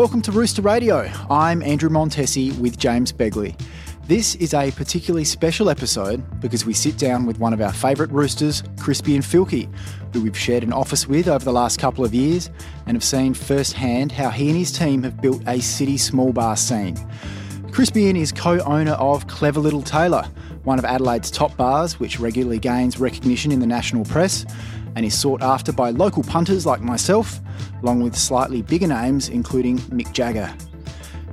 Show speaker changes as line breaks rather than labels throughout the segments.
Welcome to Rooster Radio. I'm Andrew Montesi with James Begley. This is a particularly special episode because we sit down with one of our favourite roosters, Crispian Fielke, who we've shared an office with over the last couple of years and have seen firsthand how he and his team have built a city small bar scene. Crispy Crispian is co owner of Clever Little Tailor, one of Adelaide's top bars, which regularly gains recognition in the national press and is sought after by local punters like myself, along with slightly bigger names, including Mick Jagger.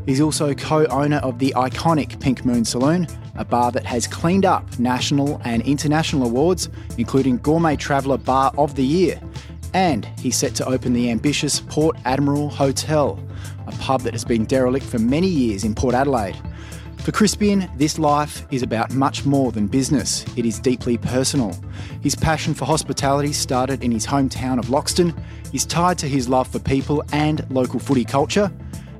He's also co owner of the iconic Pink Moon Saloon, a bar that has cleaned up national and international awards, including Gourmet Traveller Bar of the Year. And he's set to open the ambitious Port Admiral Hotel, a pub that has been derelict for many years in Port Adelaide. For Crispian, this life is about much more than business. It is deeply personal. His passion for hospitality started in his hometown of Loxton, is tied to his love for people and local footy culture,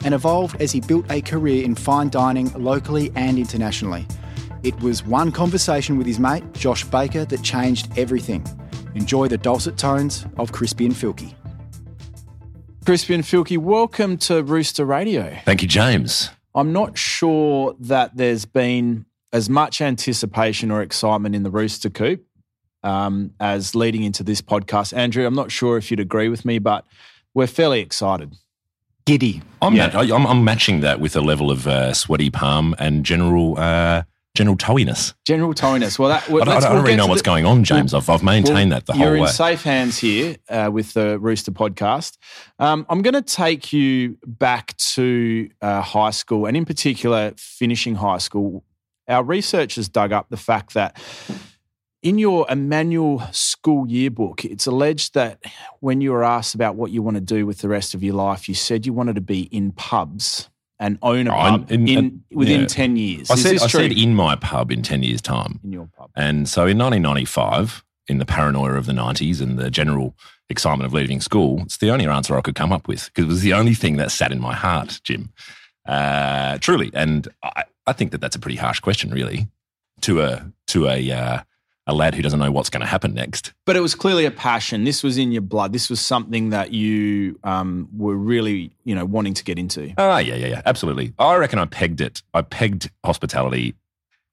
and evolved as he built a career in fine dining locally and internationally. It was one conversation with his mate, Josh Baker, that changed everything. Enjoy the dulcet tones of Crispian Fielke.
Crispy and Filky, welcome to Rooster Radio.
Thank you, James.
I'm not sure that there's been as much anticipation or excitement in the Rooster Coop um, as leading into this podcast. Andrew, I'm not sure if you'd agree with me, but we're fairly excited.
Giddy.
I'm, yeah. ma- I'm, I'm matching that with a level of uh, sweaty palm and general uh, general towiness.
General towiness. Well, that,
I don't, I don't
we'll
really know what's
the-
going on, James. I've, I've maintained
Well,
that the whole way.
You're in safe hands here uh, with the Rooster podcast. Um, I'm going to take you back to uh, high school, and in particular, finishing high school. Our researchers dug up the fact that in your Immanuel school yearbook, it's alleged that when you were asked about what you want to do with the rest of your life, you said you wanted to be in pubs and own a
Oh,
pub
in-
in,
in-
within
yeah.
10 years.
I said,
this
I said in my pub in 10 years' time.
in your pub.
And so in 1995, in the paranoia of the 90s and the general excitement of leaving school, it's the only answer I could come up with because it was the only thing that sat in my heart, Jim. Uh, truly. And I, I think that that's a pretty harsh question, really, to a, to a, uh, a lad who doesn't know what's going to happen next.
But it was clearly a passion. This was in your blood. This was something that you um, were really, you know, wanting to get into.
Oh, yeah, yeah, yeah, absolutely. I reckon I pegged it. I pegged hospitality,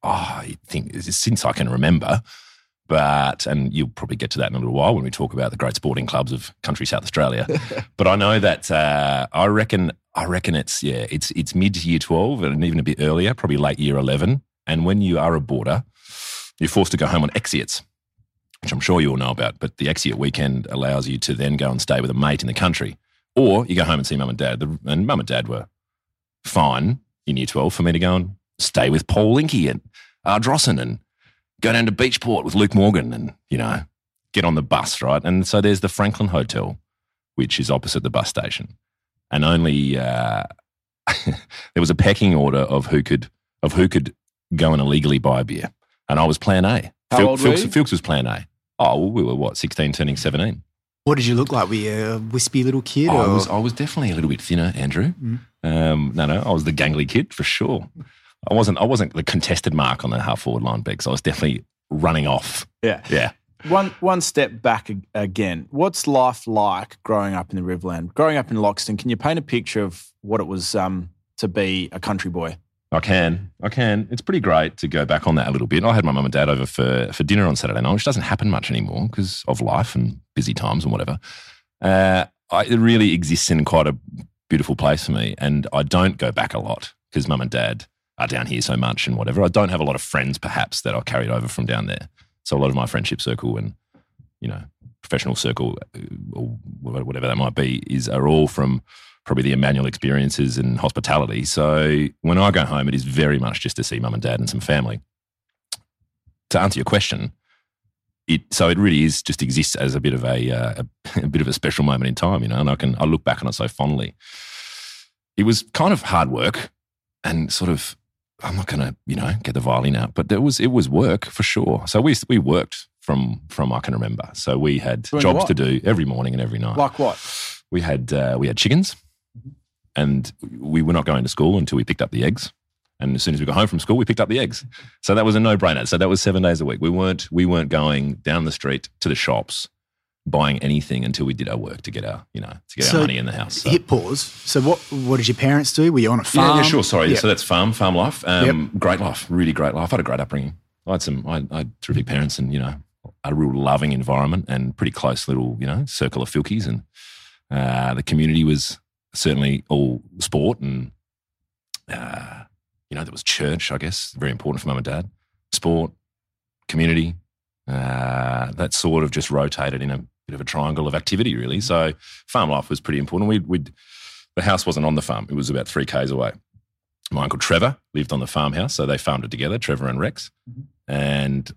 oh, I think since I can remember. But, and you'll probably get to that in a little while when we talk about the great sporting clubs of country South Australia. but I know that uh, I reckon, I reckon it's, yeah, it's, it's mid year 12 and even a bit earlier, probably late year 11. And when you are a boarder, you're forced to go home on exeats, which I'm sure you all know about. But the exeat weekend allows you to then go and stay with a mate in the country. Or you go home and see mum and dad. And mum and dad were fine in year 12 for me to go and stay with Paul Linky and Ardrossan and go down to Beachport with Luke Morgan and, you know, get on the bus, right? And so there's the Franklin Hotel, which is opposite the bus station. And only uh, there was a pecking order of who could of who could go and illegally buy beer. And I was plan A.
How old were you?
Filks was plan A. Oh, well, we were what, 16 turning 17?
What did you look like? Were you a wispy little kid?
I
or-
was, I was definitely a little bit thinner, Andrew.
Mm.
Um, no, no, I was the gangly kid for sure. I wasn't. I wasn't the contested mark on the half forward line, Bex. I was definitely running off.
Yeah.
Yeah.
One one step back again. What's life like growing up in the Riverland? Growing up in Loxton, can you paint a picture of what it was um, to be a country boy?
I can. I can. It's pretty great to go back on that a little bit. I had my mum and dad over for, for dinner on Saturday night, which doesn't happen much anymore because of life and busy times and whatever. Uh, I, it really exists in quite a beautiful place for me. And I don't go back a lot because mum and dad are down here so much and whatever. I don't have a lot of friends, perhaps, that I carried over from down there. So a lot of my friendship circle and, you know, professional circle uh, or whatever that might be is are all from probably the Immanuel experiences and hospitality. So when I go home, it is very much just to see mum and dad and some family. To answer your question, it so it really is just exists as a bit of a, uh, a, a bit of a special moment in time, you know. And I can I look back on it so fondly. It was kind of hard work and sort of I'm not going to you know get the violin out, but there was it was work for sure. So we we worked from from I can remember. So we had
Doing
jobs
what?
to do every morning and every night
Like what?
we had uh, we had chickens, and we were not going to school until we picked up the eggs. And as soon as we got home from school, we picked up the eggs. So that was a no brainer. So that was seven days a week. We weren't we weren't going down the street to the shops buying anything until we did our work to get our, you know, to get
So,
our money in the house. So.
Hit pause. So what what did your parents do? Were you on a farm?
Yeah, yeah, sure. Sorry.
Yeah.
So that's farm, farm life. Um, Great life, really great life. I had a great upbringing. I had some, I, I had terrific parents, and you know, a real loving environment and pretty close little, you know, circle of filkies, and uh, the community was certainly all sport, and uh, you know, there was church. I guess very important for mum and dad. Sport, community. Uh, that sort of just rotated in a bit of a triangle of activity, really. So farm life was pretty important. We would the house wasn't on the farm; it was about three k's away. My uncle Trevor lived on the farmhouse, so they farmed it together, Trevor and Rex, and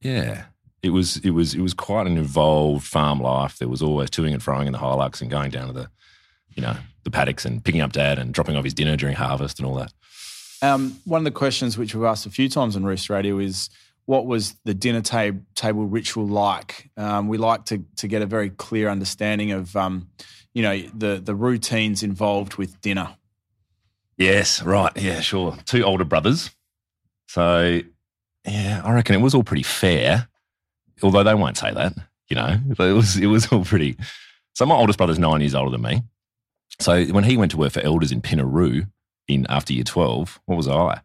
yeah, it was it was it was quite an involved farm life. There was always toing and froing in the Hilux and going down to the you know the paddocks and picking up dad and dropping off his dinner during harvest and all that.
Um, one of the questions which we've asked a few times on Roost Radio is what was the dinner tab- table ritual like? Um, we like to to get a very clear understanding of um, you know the the routines involved with dinner.
Yes, right. Yeah, sure. Two older brothers. So, yeah, I reckon it was all pretty fair. Although they won't say that, you know, but it was it was all pretty. So my oldest brother's nine years older than me. So when he went to work for Elders in Pinnaroo in after year twelve, what was I?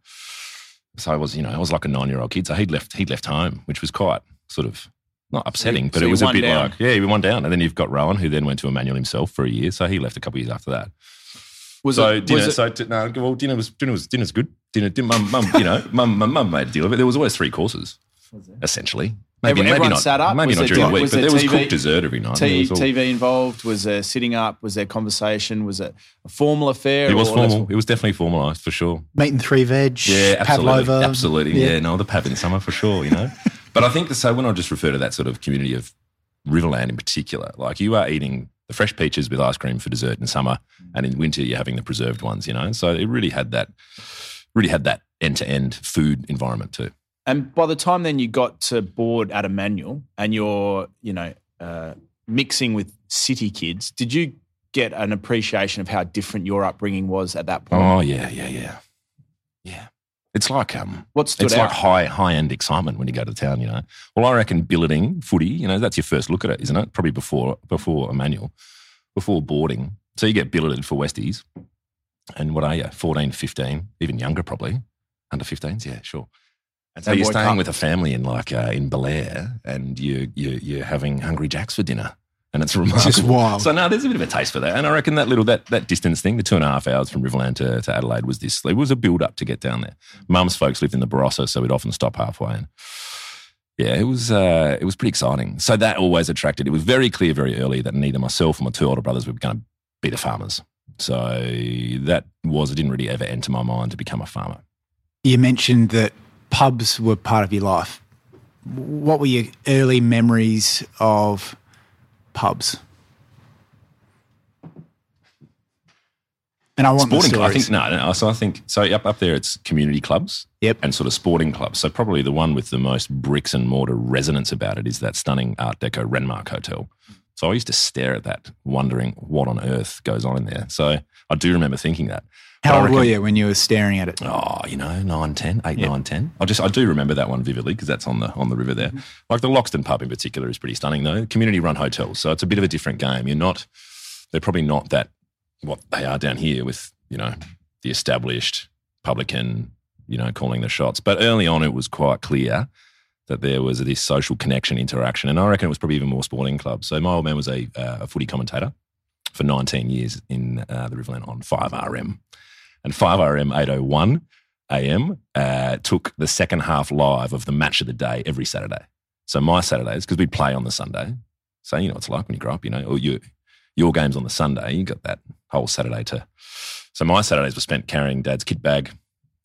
So I was, you know, I was like a nine year old kid. So he'd left he'd left home, which was quite sort of not upsetting, but
so
it was a bit
down.
like, yeah, we won down. And then you've got Rowan, who then went to Immanuel himself for a year. So he left a couple of years after that
Was
so
it,
dinner,
was it-
so di- no, well, dinner was dinner was dinner's good. Dinner, dinner mum, mum, you know, mum, mum, mum made a deal of it. There was always three courses, essentially. Maybe,
Every-
maybe
everyone
not.
sat up?
Maybe
Was
not
there
during the week,
was
but
there
there was
TV
cooked dessert every night.
T-
all-
TV involved? Was there sitting up? Was there conversation? Was it a formal affair?
It was
or-
formal. It was definitely formalised for sure.
Meat and three veg.
Yeah, absolutely,
Pavlova.
absolutely.
Yeah.
Yeah. no, the pav in summer for sure. You know, but I think the, so. When I just refer to that sort of community of Riverland in particular, like you are eating the fresh peaches with ice cream for dessert in summer, and in winter you're having the preserved ones. You know, so it really had that, really had that end to end food environment too.
And by the time then you got to board at Immanuel and you're, you know, uh, mixing with city kids, did you get an appreciation of how different your upbringing was at that point?
Oh yeah, yeah, yeah, yeah. It's like um,
what stood
it's
out?
like high high end excitement when you go to town. You know, well, I reckon billeting footy. You know, that's your first look at it, isn't it? Probably before before Immanuel, before boarding. So you get billeted for Westies, and what are you? 14, 15, even younger probably, under 15s. Yeah, sure. And so you're staying with a family in like uh, in Belair, and you you you're having Hungry Jacks for dinner, and it's remarkable.
just wild.
So now there's a bit of a taste for that, and I reckon that little that that distance thing, the two and a half hours from Riverland to, to Adelaide, was this. It was a build up to get down there. Mum's folks lived in the Barossa, so we'd often stop halfway, and yeah, it was uh, it was pretty exciting. So that always attracted. It was very clear very early that neither myself or my two older brothers were going to be the farmers. So that was it. Didn't really ever enter my mind to become a farmer.
You mentioned that pubs were part of your life. What were your early memories of pubs? And I want
sporting. I think no, no. So I think so. Up up there, it's community clubs.
Yep.
and sort of sporting clubs. So probably the one with the most bricks and mortar resonance about it is that stunning Art Deco Renmark Hotel. So I used to stare at that, wondering what on earth goes on in there. So I do remember thinking that.
How old were you when you were staring at it?
Oh, you know, 9, 10, 8, 9, 10. I just I do remember that one vividly because that's on the on the river there. Like the Loxton pub in particular is pretty stunning though. Community run hotels. So it's a bit of a different game. You're not they're probably not that what they are down here with, you know, the established publican, you know, calling the shots. But early on it was quite clear that there was this social connection, interaction. And I reckon it was probably even more sporting clubs. So my old man was a, uh, a footy commentator for 19 years in uh, the Riverland on 5RM. And 5RM 801 AM uh, took the second half live of the match of the day every Saturday. So my Saturdays, because we'd play on the Sunday. So you know it's like when you grow up, you know, or you, your game's on the Sunday, you got that whole Saturday to. So my Saturdays were spent carrying dad's kit bag,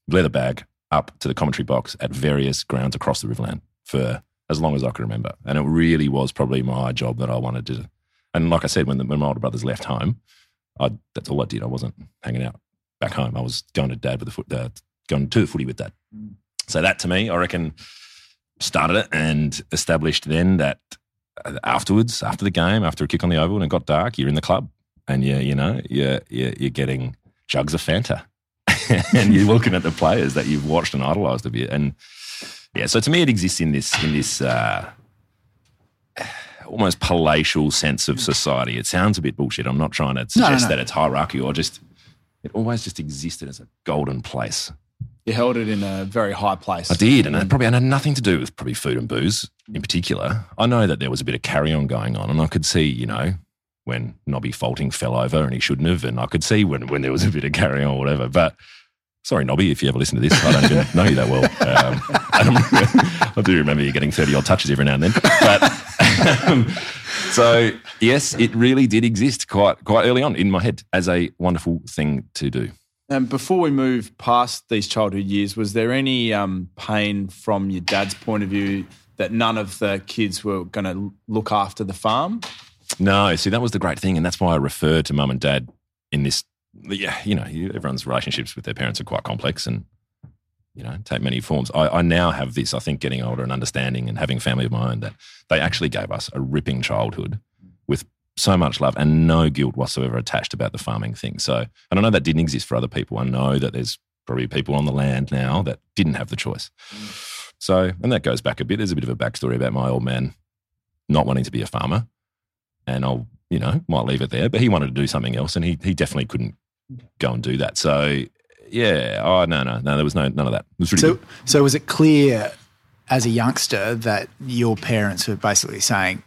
leather bag, up to the commentary box at various grounds across the Riverland for as long as I could remember. And it really was probably my job that I wanted to. And like I said, when, the, when my older brothers left home, I, that's all I did. I wasn't hanging out back home. I was going to dad with the foot, uh, going to the footy with dad. So that to me, I reckon, started it and established then that uh, afterwards, after the game, after a kick on the oval and it got dark, you're in the club and you you know you're you're, you're getting jugs of Fanta and you're looking at the players that you've watched and idolized a bit and yeah. So to me, it exists in this in this. Uh, almost palatial sense of society. It sounds a bit bullshit. I'm not trying to
no,
suggest
no.
that it's hierarchy or just it always just existed as a golden place.
You held it in a very high place.
I did, and it probably had nothing to do with probably food and booze in particular. I know that there was a bit of carry on going on, and I could see, you know, when Nobby Faulting fell over and he shouldn't have, and I could see when, when there was a bit of carry on or whatever. But sorry, Nobby, if you ever listen to this, I don't even know you that well. Um, I, I do remember you getting 30 odd touches every now and then. But um, so, yes, it really did exist quite, quite early on in my head as a wonderful thing to do.
And before we move past these childhood years, was there any um, pain from your dad's point of view that none of the kids were going to look after the farm?
No, see, that was the great thing, and that's why I refer to mum and dad in this. Yeah, you know, everyone's relationships with their parents are quite complex, and you know, take many forms. I, I now have this. I think getting older and understanding and having family of my own that they actually gave us a ripping childhood with so much love and no guilt whatsoever attached about the farming thing. So, and I know that didn't exist for other people. I know that there's probably people on the land now that didn't have the choice. Mm. So, and that goes back a bit. There's a bit of a backstory about my old man not wanting to be a farmer and I'll, you know, might leave it there. But he wanted to do something else, and he he definitely couldn't go and do that. So yeah, oh no, no, no, there was no none of that. It was really
So,
good.
so was it clear as a youngster that your parents were basically saying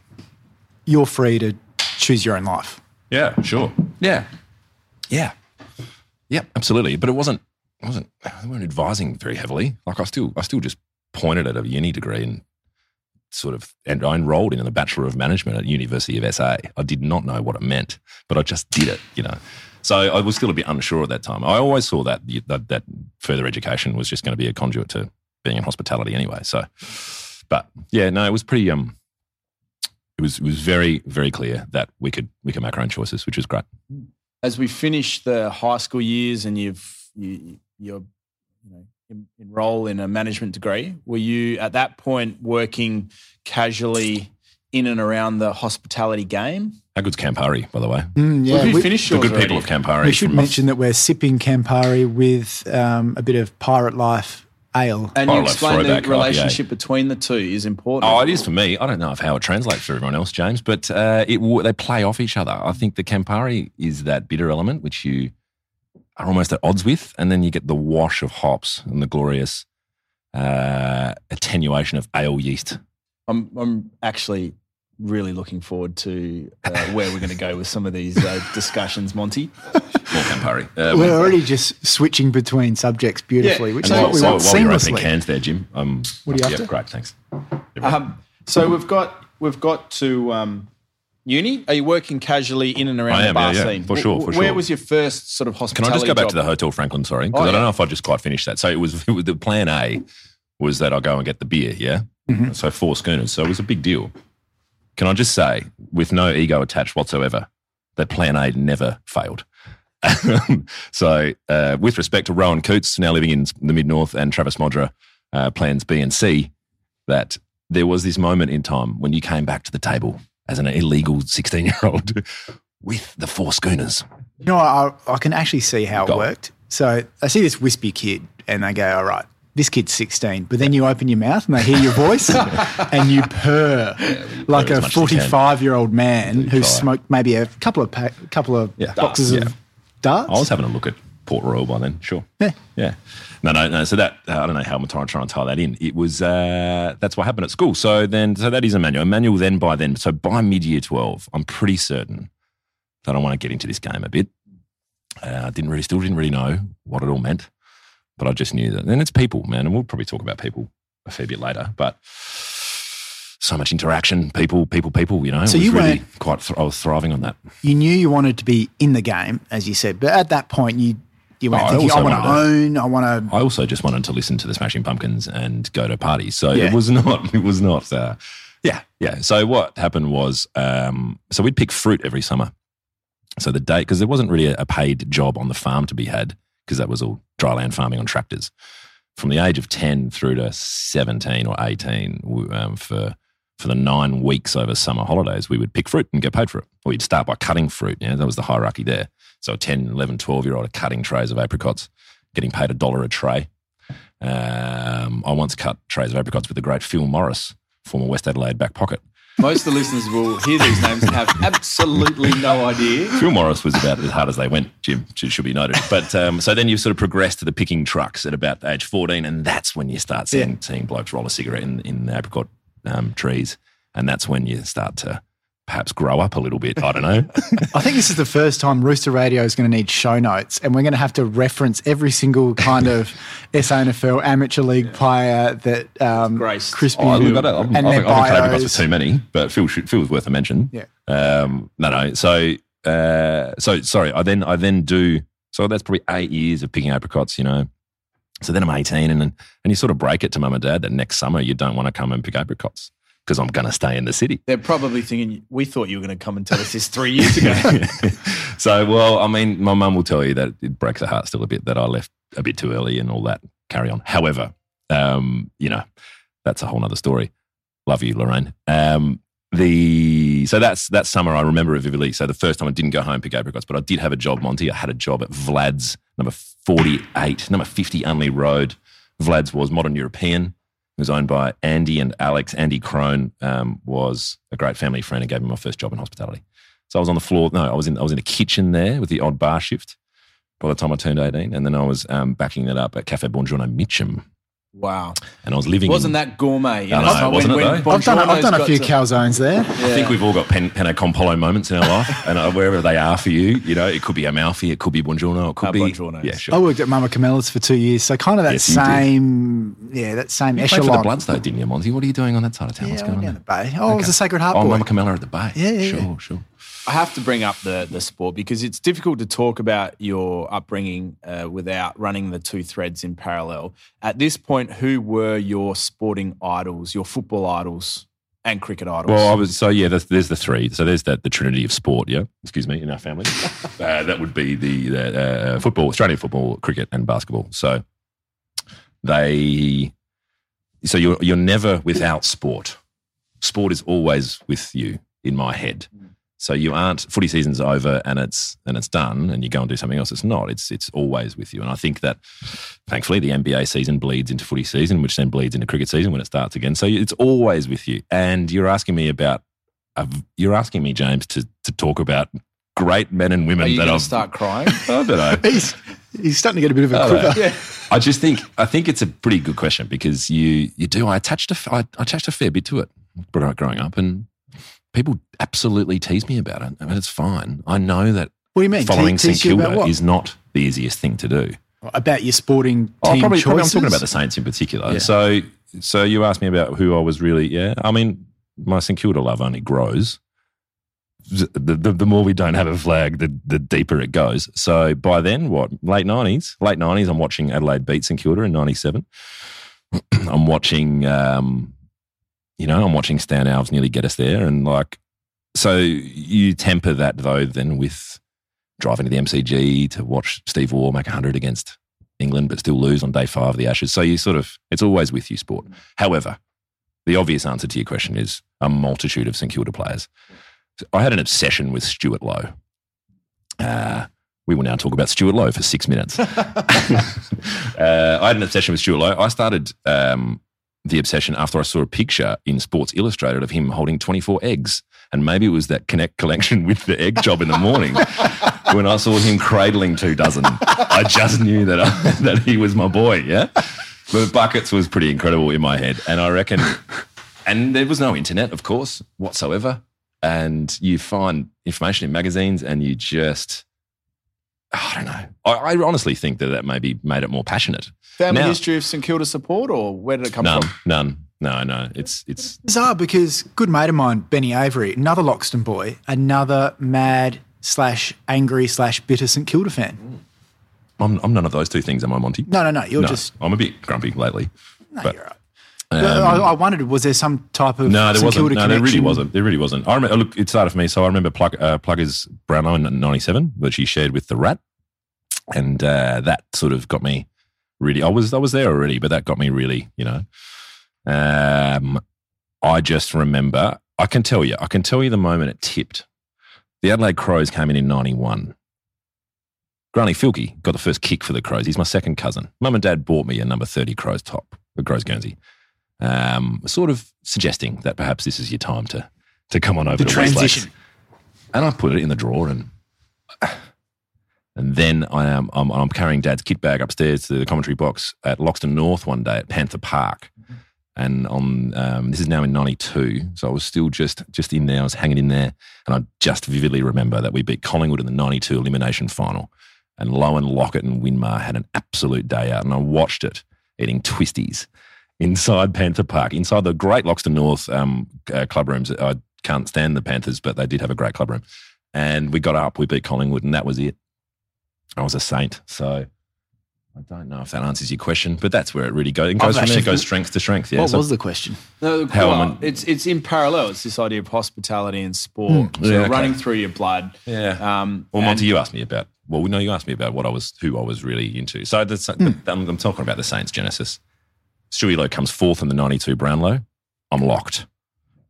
you're free to choose your own life?
Yeah, sure. Yeah, yeah, yeah, absolutely. But it wasn't it wasn't they weren't advising very heavily. Like I still I still just pointed at a uni degree and sort of and I enrolled in the Bachelor of Management at University of SA. I did not know what it meant, but I just did it, you know. So I was still a bit unsure at that time. I always saw that that, that further education was just going to be a conduit to being in hospitality anyway. So, but yeah, no, it was pretty. Um, it was it was very very clear that we could we could make our own choices, which was great.
As we finish the high school years and you've you, you're you know en- enroll in a management degree, were you at that point working casually in and around the hospitality game?
How good's Campari, by the way?
Mm, yeah,
Well, have
we,
finished
The
yours
good people of? Campari.
we should
from-
mention that we're sipping Campari with um, a bit of Pirate Life ale.
And
Oh,
you
like
explained the
throwback IPA.
relationship between the two is important.
Oh, it is for me. I don't know if how it translates for everyone else, James, but uh, it w- they play off each other. I think the Campari is that bitter element which you are almost at odds with, and then you get the wash of hops and the glorious uh, attenuation of ale yeast.
I'm, I'm actually really looking forward to uh, where we're going to go with some of these uh, discussions, Monty.
More Campari. Um,
We're already just switching between subjects beautifully,
Yeah.
which
and
is
while,
what we
so
want
while you're opening cans there, Jim. Um,
What are you
yeah,
after?
Great, thanks.
Um, so we've got we've got to um, uni. Are you working casually in and around
I
the bar
yeah, yeah,
scene?
for sure, for sure.
Where was your first sort of hospitality? Can?
I just go back
job?
to the Hotel Franklin? Sorry, because
Oh,
I don't
yeah.
know if I just quite finished that. So it was, it was the plan A was that I go and get the beer. Yeah,
Mm-hmm.
so four schooners. So it was a big deal. Can I just say, with no ego attached whatsoever, that plan A never failed. so, uh, with respect to Rowan Coots, now living in the mid north, and Travis Modra, uh, plans B and C, that there was this moment in time when you came back to the table as an illegal 16 year old with the four schooners.
You know, I, I can actually see how it
Go
worked. So I see this wispy kid, and they go, "All right, this kid's 16." But then you open your mouth, and they hear your voice, and you purr like
purr
a
much as you can.
45-year-old man who
try.
smoked maybe a couple of pa- couple of
Yeah.
boxes
Yeah.
of darts.
I was having a look at Port Royal by then, sure.
Yeah.
Yeah. No, no, no. So that, uh, I don't know how I'm trying, trying to tie that in. It was, uh, that's what happened at school. So then, so that is Immanuel. Immanuel then by then, so by mid year 12, I'm pretty certain that I want to get into this game a bit. Uh, I didn't really, still didn't really know what it all meant, but I just knew that. And it's people, man. And we'll probably talk about people a fair bit later, but so much interaction, people, people, people, you know.
So
it was
you
really quite, th- I was thriving on that.
you knew you wanted to be in the game, as you said, but at that point, you you weren't
Oh, I
thinking, "I
also
want to own, I want to."
I also just wanted to listen to the Smashing Pumpkins and go to parties. So
Yeah.
it was not. It was not. Uh, yeah, yeah. So what happened was, um, so we'd pick fruit every summer. So the date, because there wasn't really a, a paid job on the farm to be had, because that was all dryland farming on tractors. From the age of ten through to seventeen or eighteen, um, for for the nine weeks over summer holidays, we would pick fruit and get paid for it. Or you'd start by cutting fruit. Yeah, that was the hierarchy there. So a 10, 11, 12 year old are cutting trays of apricots, getting paid a dollar a tray. Um, I once cut trays of apricots with the great Phil Morris, former West Adelaide back pocket.
Most of the listeners will hear these names and have absolutely no idea.
Phil Morris was about as hard as they went, Jim, should be noted. But um, so then you sort of progress to the picking trucks at about age 14, and that's when you start seeing,
Yeah.
seeing blokes roll a cigarette in, in the apricot um, trees. And that's when you start to perhaps grow up a little bit. I don't know.
I think this is the first time Rooster Radio is going to need show notes, and we're going to have to reference every single kind of SANFL amateur league player that um,
Graced.
Crispy
Oh,
and
look, I, don't, I,
their
think, I think Apricots
bios.
was too many, but Phil, should, Phil was worth a mention.
Yeah.
Um, no, no. So, uh, so sorry. I then, I then do. So that's probably eight years of picking apricots. You know. So then I'm 18, and and you sort of break it to mum and dad that next summer you don't want to come and pick apricots because I'm going to stay in the city.
They're probably thinking, we thought you were going to come and tell us this three years ago.
so, well, I mean, my mum will tell you that it breaks her heart still a bit that I left a bit too early and all that. Carry on. However, um, you know, that's a whole nother story. Love you, Lorraine. Um, the so that's that summer I remember it vividly. So the first time I didn't go home pick apricots, but I did have a job, Monty. I had a job at Vlad's number forty eight, number fifty Unley Road. Vlad's was modern European. It was owned by Andy and Alex. Andy Crone um, was a great family friend and gave me my first job in hospitality. So I was on the floor. No, I was in I was in the kitchen there with the odd bar shift by the time I turned eighteen, and then I was um, backing that up at Cafe Buongiorno Mitcham,
wow.
and I was living.
Wasn't
in,
that gourmet? You
I know, wasn't it, though?
I've done, I've done a few
to-
calzones there.
I think we've all got pen, Penne con Pollo moments in our life, and uh, wherever they are for you, you know, it could be Amalfi, it could be Buongiorno, it could
Ah,
be
Buongiorno's.
Yeah, sure.
I worked at Mama Camella's for two years, so kind of that
Yes,
same, yeah, that same
you played
echelon.
for the Bloods, though, didn't you, Monty? What are you doing on that side of town?
Yeah,
What's going on
down
there?
the bay. Oh, I was a Sacred Heart
Oh,
boy.
Mama Camella at the Bay.
Yeah, yeah,
sure,
yeah.
sure.
I have to bring up the the sport because it's difficult to talk about your upbringing uh, without running the two threads in parallel. At this point, who were your sporting idols, your football idols, and cricket idols?
Well, I was so yeah. There's, there's the three. So there's that the trinity of sport. Yeah, excuse me, in our family, uh, that would be the, the uh, football, Australian football, cricket, and basketball. So they, so you're you're never without sport. Sport is always with you in my head. So you aren't footy season's over and it's and it's done and you go and do something else. It's not. It's it's always with you. And I think that thankfully the NBA season bleeds into footy season, which then bleeds into cricket season when it starts again. So it's always with you. And you're asking me about you're asking me, James, to to talk about great men and women
Are you
that
going
I've
to start crying?
I don't know.
He's, he's starting to get a bit of a quiver.
yeah.
I just think I think it's a pretty good question because you you do. I attached a f- I I attached a fair bit to it growing growing up, and people absolutely tease me about it. I mean, it's fine. I know that
What do you mean?
following St
teach you about
Kilda is not the easiest thing to do.
About your sporting team
Oh, probably, probably I'm talking about the Saints in particular.
Yeah.
So so you asked me about who I was really. Yeah, I mean, my St Kilda love only grows. The, the, the more we don't have a flag, the, the deeper it goes. So by then, what late nineties, late nineties, I'm watching Adelaide beat St Kilda in '97. I'm watching, um, you know, I'm watching Stan Alves nearly get us there, and like, so you temper that though then with driving to the MCG to watch Steve Waugh make 100 against England, but still lose on day five of the Ashes. So you sort of, it's always with you, sport. However, the obvious answer to your question is a multitude of St Kilda players. I had an obsession with Stewart Loewe. Uh, we will now talk about Stewart Loewe for six minutes. uh, I had an obsession with Stewart Loewe. I started um, the obsession after I saw a picture in Sports Illustrated of him holding 24 eggs. And maybe it was that connect collection with the egg job in the morning when I saw him cradling two dozen. I just knew that, I, uh, that he was my boy, yeah? But buckets was pretty incredible in my head. And I reckon, and there was no internet, of course, whatsoever. And you find information in magazines and you just, I don't know. I, I honestly think that that maybe made it more passionate.
Family
Now-
history of St Kilda support, or where did it come
None,
from?
none. No, no. It's, it's,
Bizarre because good mate of mine, Benny Avery, another Loxton boy, another mad slash angry slash bitter St Kilda fan.
I'm, I'm none of those two things, am I, Monty?
No, no, no. You're
No,
just
I'm a bit grumpy lately.
no,
but-
you're right.
Um,
I, I wondered, was there some type of
No, there wasn't. No, there really wasn't. There really wasn't. I remember. Look, it started for me. So I remember Plug, uh, Plugger's Brownlow in '97, which he shared with the Rat, and uh, that sort of got me really. I was I was there already, but that got me really. You know, um, I just remember. I can tell you. I can tell you the moment it tipped. The Adelaide Crows came in in '91. Granny Fielke got the first kick for the Crows. He's my second cousin. Mum and Dad bought me a number 30 Crows top, a Crows Guernsey, um, sort of suggesting that perhaps this is your time to to come on over
The
to
transition.
And I put it in the drawer and and then I am I'm, I'm carrying Dad's kit bag upstairs to the commentary box at Loxton North one day at Panther Park. And on um, this is now in '92, so I was still just just in there. I was hanging in there, and I just vividly remember that we beat Collingwood in the '92 elimination final, and Lowen, Lockett, and Winmar had an absolute day out, and I watched it eating twisties inside Panther Park, inside the great Loxton North um, uh, club rooms. I can't stand the Panthers, but they did have a great club room. And we got up, we beat Collingwood, and that was it. I was a saint. So I don't know if that answers your question, but that's where it really goes. It goes from there,
actually-
goes strength to strength. Yeah.
what
So-
was the question?
No,
How
well,
am I-
it's it's in parallel. It's this idea of hospitality and sport,
Mm.
sort
Yeah,
of
okay.
running through your blood.
yeah.
Um,
Well,
and-
Monty, you asked me about. Well, no, you asked me about what I was, who I was really into. So that's,
Hmm.
I'm, I'm talking about the Saints Genesis. Stewie Loewe comes fourth in the '92 Brownlow. I'm locked.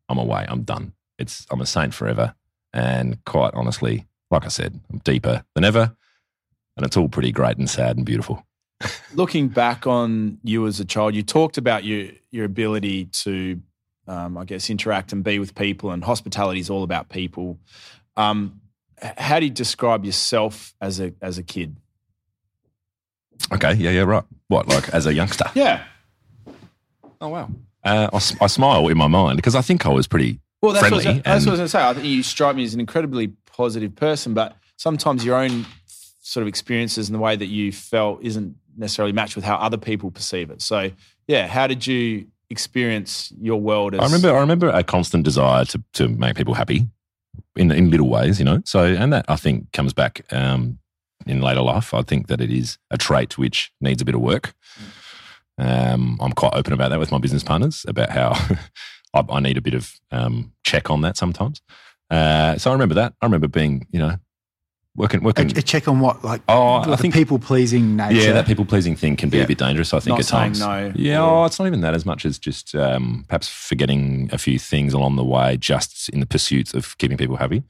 I'm away. I'm done. It's I'm a Saint forever. And quite honestly, like I said, I'm deeper than ever, and it's all pretty great and sad and beautiful.
looking back on you as a child, you talked about your your ability to, um, I guess, interact and be with people, and hospitality is all about people. Um, how do you describe yourself as a as a kid?
Okay, yeah, yeah, right. What, like as a youngster?
Yeah,
Oh wow. Uh, I, I smile in my mind because I think I was pretty
well, that's
friendly.
what, I was- that's what I was going to say. I think you strike me as an incredibly positive person, but sometimes your own sort of experiences and the way that you felt isn't necessarily matched with how other people perceive it. So, yeah, how did you experience your world? As
I remember, I remember a constant desire to to make people happy in in little ways, you know. So, and that I think comes back um, in later life. I think that it is a trait which needs a bit of work. Um, I'm quite open about that with my business partners about how I, I need a bit of um, check on that sometimes. Uh, so I remember that. I remember being, you know, working working.
a check on what, like,
Oh, I think-
people pleasing nature.
Yeah, that people pleasing thing can be
Yeah.
a bit dangerous. I think
Not
at times.
no.
Yeah, oh, it's not even that as much as just um, perhaps forgetting a few things along the way, just in the pursuit of keeping people happy.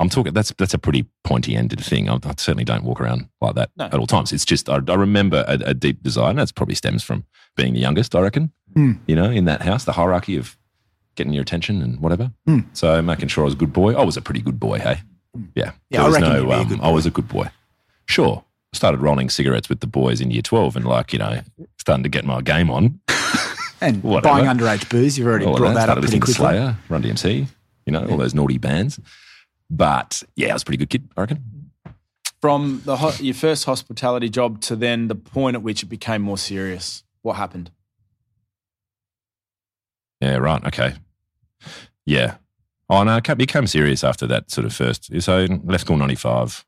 I'm talking. That's that's a pretty pointy ended thing. I, I certainly don't walk around like that
No.
at all times. It's just I, I remember a, a deep desire, and that's probably stems from being the youngest. I reckon.
Mm.
You know, in that house, the hierarchy of getting your attention and whatever.
Mm.
So making sure I was a good boy. I was a pretty good boy. Hey, yeah.
Yeah, I reckon you'd
um,
good
I was a good boy. Sure. Started rolling cigarettes with the boys in year 12 and like, you know, starting to get my game on.
and
Whatever.
buying underage booze. You've already
All
brought that,
Started
up pretty
listening
quickly.
Slayer, Run DMC, you know, all those naughty bands. But yeah, I was a pretty good kid, I reckon.
from the ho- your first hospitality job to then the point at which it became more serious. What happened?
Yeah, right. Okay. Yeah. Oh, no, it became serious after that sort of first. So left school 95,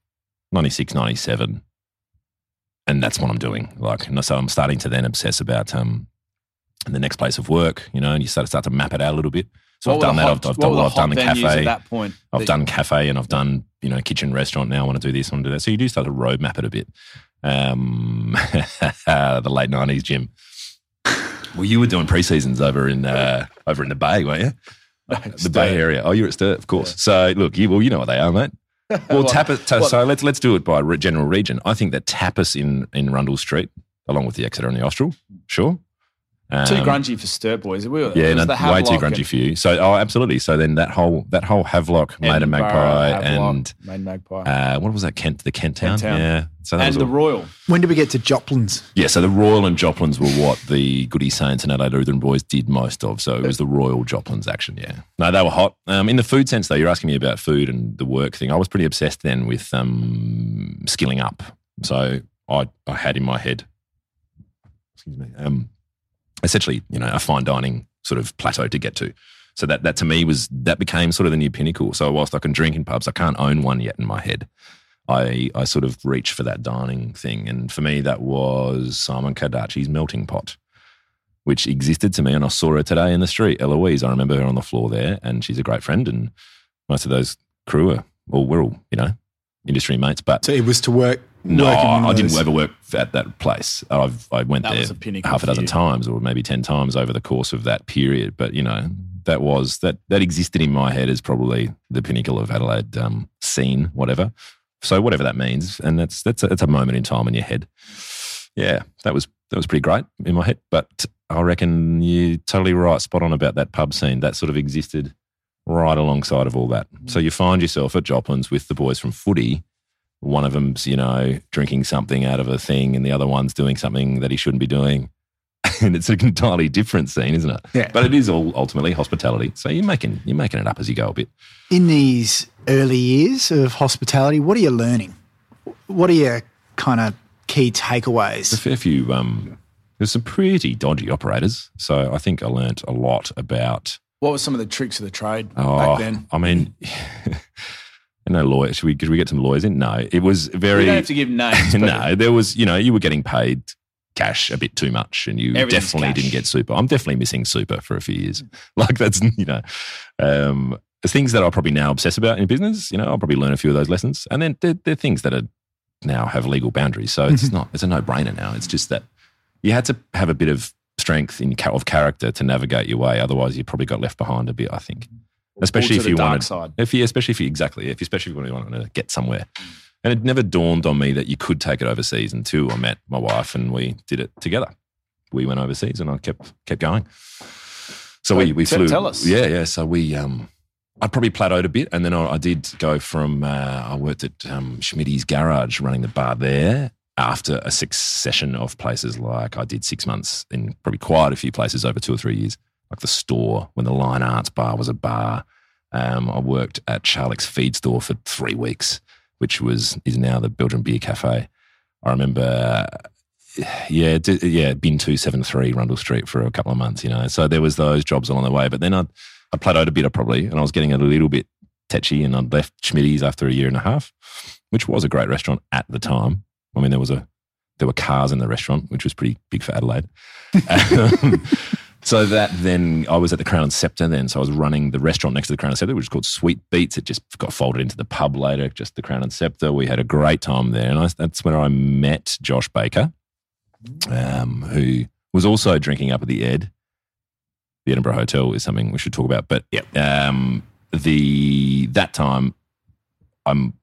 96, 97. And that's what I'm doing. Like, and so I'm starting to then obsess about um, the next place of work, you know, and you start, start to map it out a little bit. So
What
I've done that.
hot-
I've, I've done, well,
the
I've done cafe.
at that point.
I've
that-
done cafe and I've done, you know, kitchen restaurant now. I want to do this, I want to do that. So you do start to roadmap it a bit. Um, the late 90s, Jim. Well, you were doing pre-seasons over in uh, over in the Bay, weren't you? the Bay Area. Oh, you're at Sturt, of course. So look, you well, you know what they are, mate. Well,
What?
tapas. so let's let's do it by re- general region. I think that tapas in in Rundle Street, along with the Exeter and the Austral, sure. Um,
Too grungy for Sturt boys. We were,
Yeah, no,
the
way too grungy
and-
for you. So, oh, absolutely. So then that whole that whole Havelock, Maid and Magpie,
Havelock,
and
Maid Magpie.
uh, what was that? Kent, the Kent Town.
Kent Town.
Yeah. So that
and
was
the
all-
Royal.
When did we get to Joplin's?
yeah. So the Royal and Joplins were what the Goody Saints and Adelaide Lutheran boys did most of. So it was the Royal Joplins action. Yeah. No, they were hot. Um, in the food sense, though, you're asking me about food and the work thing. I was pretty obsessed then with um, skilling up. So I, I had in my head, excuse me, um, essentially, you know, a fine dining sort of plateau to get to. So that, that to me was, that became sort of the new pinnacle. So whilst I can drink in pubs, I can't own one yet in my head. I, I sort of reach for that dining thing. And for me, that was Simon Kardachi's melting pot, which existed to me. And I saw her today in the street, Eloise. I remember her on the floor there, and she's a great friend. And most of those crew are, well, we're all, you know, industry mates. But
So it was to work.
No,
work in one of
I didn't ever work at that place. I've, I went
That
there
a
half a dozen times or maybe 10 times over the course of that period. But, you know, that was, that, that existed in my head as probably the pinnacle of Adelaide um, scene, whatever. So whatever that means. And that's, that's a, that's a moment in time in your head. Yeah, that was, that was pretty great in my head. But I reckon you're totally right, spot on about that pub scene. That sort of existed right alongside of all that. So you find yourself at Joplin's with the boys from footy. One of them's, you know, drinking something out of a thing, and the other one's doing something that he shouldn't be doing. and it's an entirely different scene, isn't it?
Yeah.
But it is all ultimately hospitality. So you're making you're making it up as you go a bit.
In these early years of hospitality, what are you learning? What are your kind of key
There's a
takeaways?
fair few. Um, there's some pretty dodgy operators. So I think I learnt a lot about
What were some of the tricks of the trade
Oh,
back then?
I mean, no lawyer. Should we? Should we get some lawyers in? No, it was very.
You don't have to give names.
no, there was. You know, you were getting paid cash a bit too much, and you definitely
cash.
didn't get super. I'm definitely missing super for a few years. Like that's you know, um, things that I'll probably now obsess about in business. You know, I'll probably learn a few of those lessons, and then they're, they're things that are now have legal boundaries. So it's not. It's a no brainer now. It's just that you had to have a bit of strength in of character to navigate your way. Otherwise, you probably got left behind a bit. I think especially if you
side.
if you, especially if you exactly, if you, especially if you wanted to get somewhere. And it never dawned on me that you could take it overseas until I met my wife and we did it together. We went overseas and I kept kept going. So we we flew.
tell us.
Yeah, yeah. So we um, I probably plateaued a bit, and then I, I did go from uh, I worked at um, Schmidt's garage running the bar there. After a succession of places, like I did six months in probably quite a few places over two or three years, like the store when the Line Arts Bar was a bar. Um, I worked at Charlie's Feed Store for three weeks, which was is now the Belgian Beer Cafe. I remember, yeah, d- yeah, bin two seven three Rundle Street for a couple of months. You know, so there was those jobs along the way. But then I I plateaued a bit, probably, and I was getting a little bit tetchy, and I'd left Schmidt's after a year and a half, which was a great restaurant at the time. I mean, there was a there were cars in the restaurant, which was pretty big for Adelaide. Um, so that then I was at the Crown and Scepter then. So I was running the restaurant next to the Crown and Scepter, which is called Sweet Beats. It just got folded into the pub later, just the Crown and Scepter. We had a great time there. And I, that's when I met Josh Baker, um, who was also drinking up at the Ed. The Edinburgh Hotel is something we should talk about. But um, the that time I'm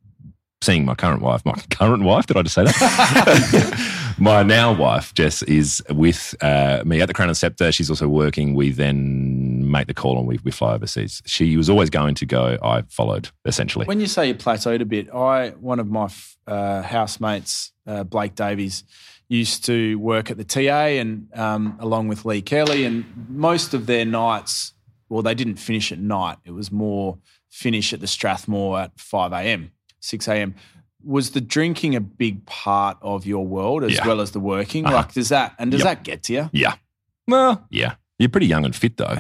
seeing my current wife. My current wife, did I just say that? my now wife, Jess, is with uh, me at the Crown and Scepter. She's also working. We then make the call and we, we fly overseas. She was always going to go. I followed, essentially.
When you say you plateaued a bit, I one of my uh, housemates, uh, Blake Davies, used to work at the TA and um, along with Lee Kelly, and most of their nights, well, they didn't finish at night. It was more finish at the Strathmore at five a.m., six a.m. Was the drinking a big part of your world as
Yeah.
well as the working?
Uh-huh.
Like, does that and does
Yep.
that get to you?
Yeah. Well, yeah. You're pretty young and fit, though.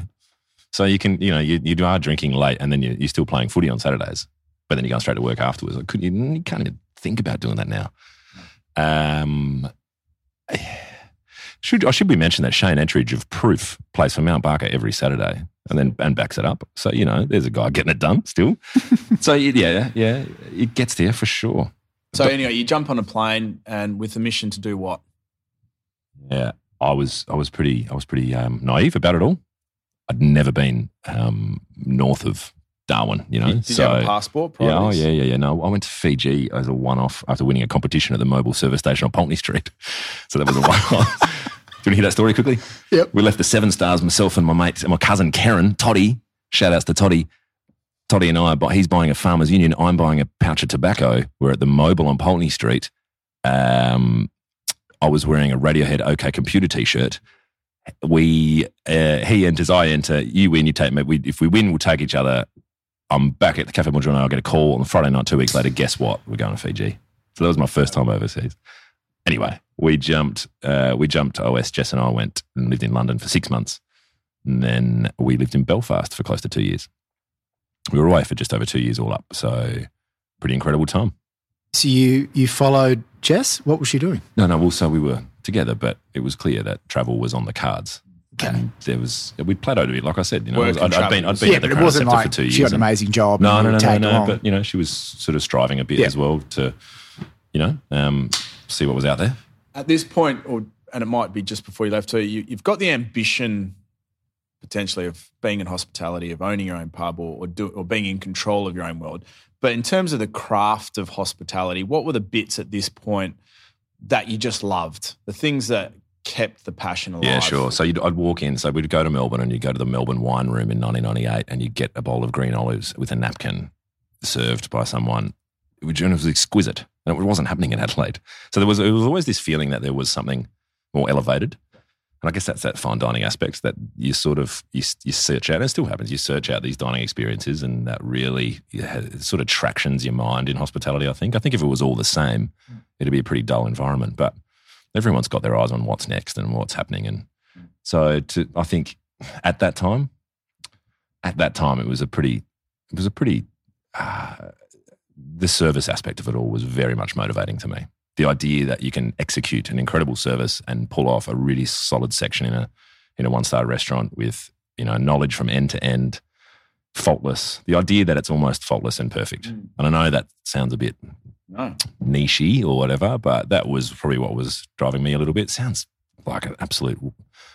So you can, you know, you, you are drinking late and then you're, you're still playing footy on Saturdays, but then you're going straight to work afterwards. Like, couldn't you, you can't even think about doing that now. Um, should I should we mention that Shane Entridge of Proof plays for Mount Barker every Saturday and then and backs it up. So you know, there's a guy getting it done still. so yeah, yeah, it gets there for sure.
So anyway, you jump on a plane and with a mission to do what?
Yeah, I was I was pretty I was pretty um, naive about it all. I'd never been um, north of Darwin, you know.
Did
so
you have a passport? prior
yeah, oh yeah, yeah, yeah. No, I went to Fiji as a one-off after winning a competition at the Mobil service station on Pulteney Street. So that was a one-off. You want to hear that story quickly?
Yep.
We left the Seven Stars, myself and my mate and my cousin Karen, Toddy. Shout outs to Toddy. Toddy and I, but he's buying a Farmers Union. I'm buying a pouch of tobacco. We're at the Mobil on Pulteney Street. Um, I was wearing a Radiohead OK Computer T-shirt. We, uh, he enters, I enter. You win, you take me. We, if we win, we'll take each other. I'm back at the Cafe Madrona. I get a call on Friday night. Two weeks later, guess what? We're going to Fiji. So that was my first time overseas. Anyway, we jumped. Uh, we jumped to OS. Jess and I went and lived in London for six months, and then we lived in Belfast for close to two years. We were away for just over two years all up. So pretty incredible time.
So you you followed Jess. What was she doing?
No, no. Also, we were together, but it was clear that travel was on the cards.
Okay.
And there was we plateaued a bit. Like I said, you know,
Work
I'd, I'd been. I'd been
yeah,
at the
but it wasn't like
for two years.
she got an amazing job.
no,
and
no, no, no, no.
along.
But you know, she was sort of striving a bit
Yeah.
as well to, you know, um, see what was out there.
at this point, or and it might be just before you left too, you, you've got the ambition potentially of being in hospitality, of owning your own pub, or or, do, or being in control of your own world. But in terms of the craft of hospitality, what were the bits at this point that you just loved? The things that kept the passion alive.
Yeah, sure. So you'd, I'd walk in. So we'd go to Melbourne and you'd go to the Melbourne wine room in 1998 and you'd get a bowl of green olives with a napkin served by someone. Which was exquisite. And it wasn't happening in Adelaide. So there was, it was always this feeling that there was something more elevated. And I guess that's that fine dining aspect that you sort of you, you search out. And it still happens. You search out these dining experiences, and that really sort of tractions your mind in hospitality. I think. I think if it was all the same, it'd be a pretty dull environment. But everyone's got their eyes on what's next and what's happening. And so, to, I think at that time, at that time, it was a pretty, it was a pretty. Uh, the service aspect of it all was very much motivating to me the idea that you can execute an incredible service and pull off a really solid section in a in a one star restaurant with you know knowledge from end to end, faultless. The idea that it's almost faultless and perfect. Mm. And I know that sounds a bit no. nichey or whatever, but that was probably what was driving me a little bit. Sounds like an absolute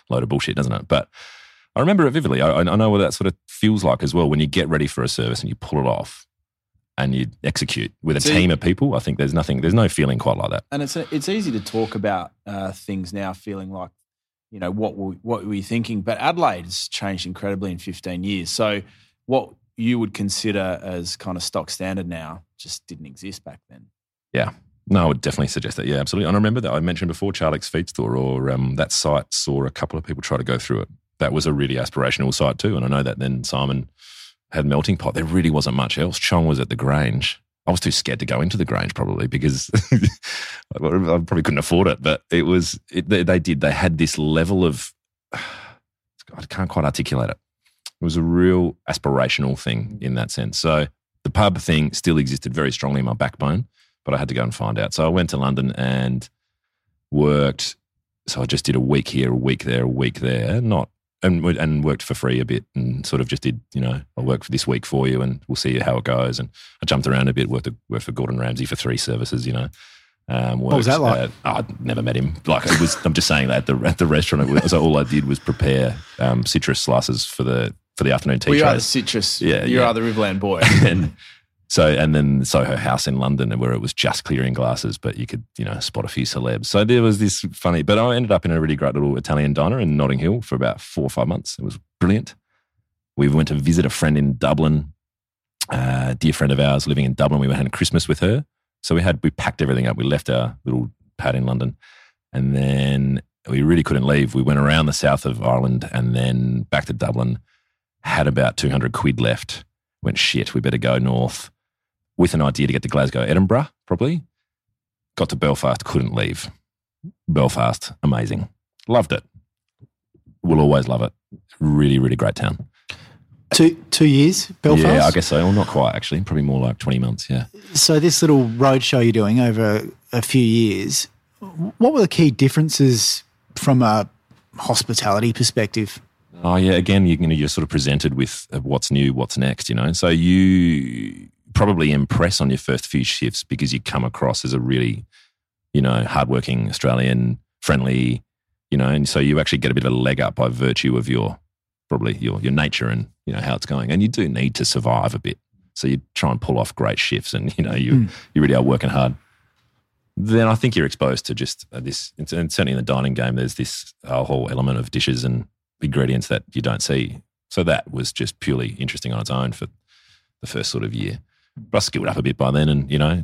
load of bullshit, doesn't it? But I remember it vividly. I, I know what that sort of feels like as well when you get ready for a service and you pull it off and you execute with a See, team of people. I think there's nothing, there's no feeling quite like that.
And it's a, it's easy to talk about uh, things now, feeling like you know what were, what were you thinking? But Adelaide has changed incredibly in 15 years. So what you would consider as kind of stock standard now just didn't exist back then.
Yeah. No, I would definitely suggest that. Yeah, absolutely. And I remember that I mentioned before Charlie's Feed Store, or um, that site saw a couple of people try to go through it. That was a really aspirational site too. And I know that then Simon had melting pot. There really wasn't much else. Cheong was at the Grange. I was too scared to go into the Grange probably because I probably couldn't afford it. But it was it, they, they did. They had this level of I can't quite articulate it. It was a real aspirational thing mm. in that sense. So the pub thing still existed very strongly in my backbone, but I had to go and find out. So I went to London and worked. So I just did a week here, a week there, a week there. Not and and worked for free a bit and sort of just did you know I'll work for this week for you and we'll see how it goes and I jumped around a bit worked worked for Gordon Ramsay for three services you know
um, worked, what was that like? Uh,
oh, I'd never met him. Like it was, I'm just saying that at the at the restaurant. Was, so all I did was prepare um, citrus slices for the for the afternoon tea.
Well,
you
are the citrus. Yeah, you yeah. are the Riverland boy.
and so, and then Soho House in London, where it was just clearing glasses, but you could, you know, spot a few celebs. So there was this funny, but I ended up in a really great little Italian diner in Notting Hill for about four or five months. It was brilliant. We went to visit a friend in Dublin, a dear friend of ours living in Dublin. We went had Christmas with her. So we had, we packed everything up. We left our little pad in London and then we really couldn't leave. We went around the south of Ireland and then back to Dublin, had about 200 quid left. Went, shit, we better go north with an idea to get to Glasgow, Edinburgh, probably. Got to Belfast, couldn't leave. Belfast, amazing. Loved it. Will always love it. Really, really great town.
Two two years, Belfast.
Yeah, I guess so. Well, not quite actually. Probably more like twenty months. Yeah.
So this little road show you're doing over a few years, what were the key differences from a hospitality perspective?
Oh yeah, again, you, you know, you're sort of presented with uh, what's new, what's next. You know, so you probably impress on your first few shifts because you come across as a really, you know, hardworking Australian, friendly, you know, and so you actually get a bit of a leg up by virtue of your probably your your nature and you know how it's going. And you do need to survive a bit, so you try and pull off great shifts, and you know you mm. you really are working hard. Then I think you're exposed to just uh, this, and certainly in the dining game, there's this uh, whole element of dishes and ingredients that you don't see. So that was just purely interesting on its own for the first sort of year. But I skilled up a bit by then and, you know,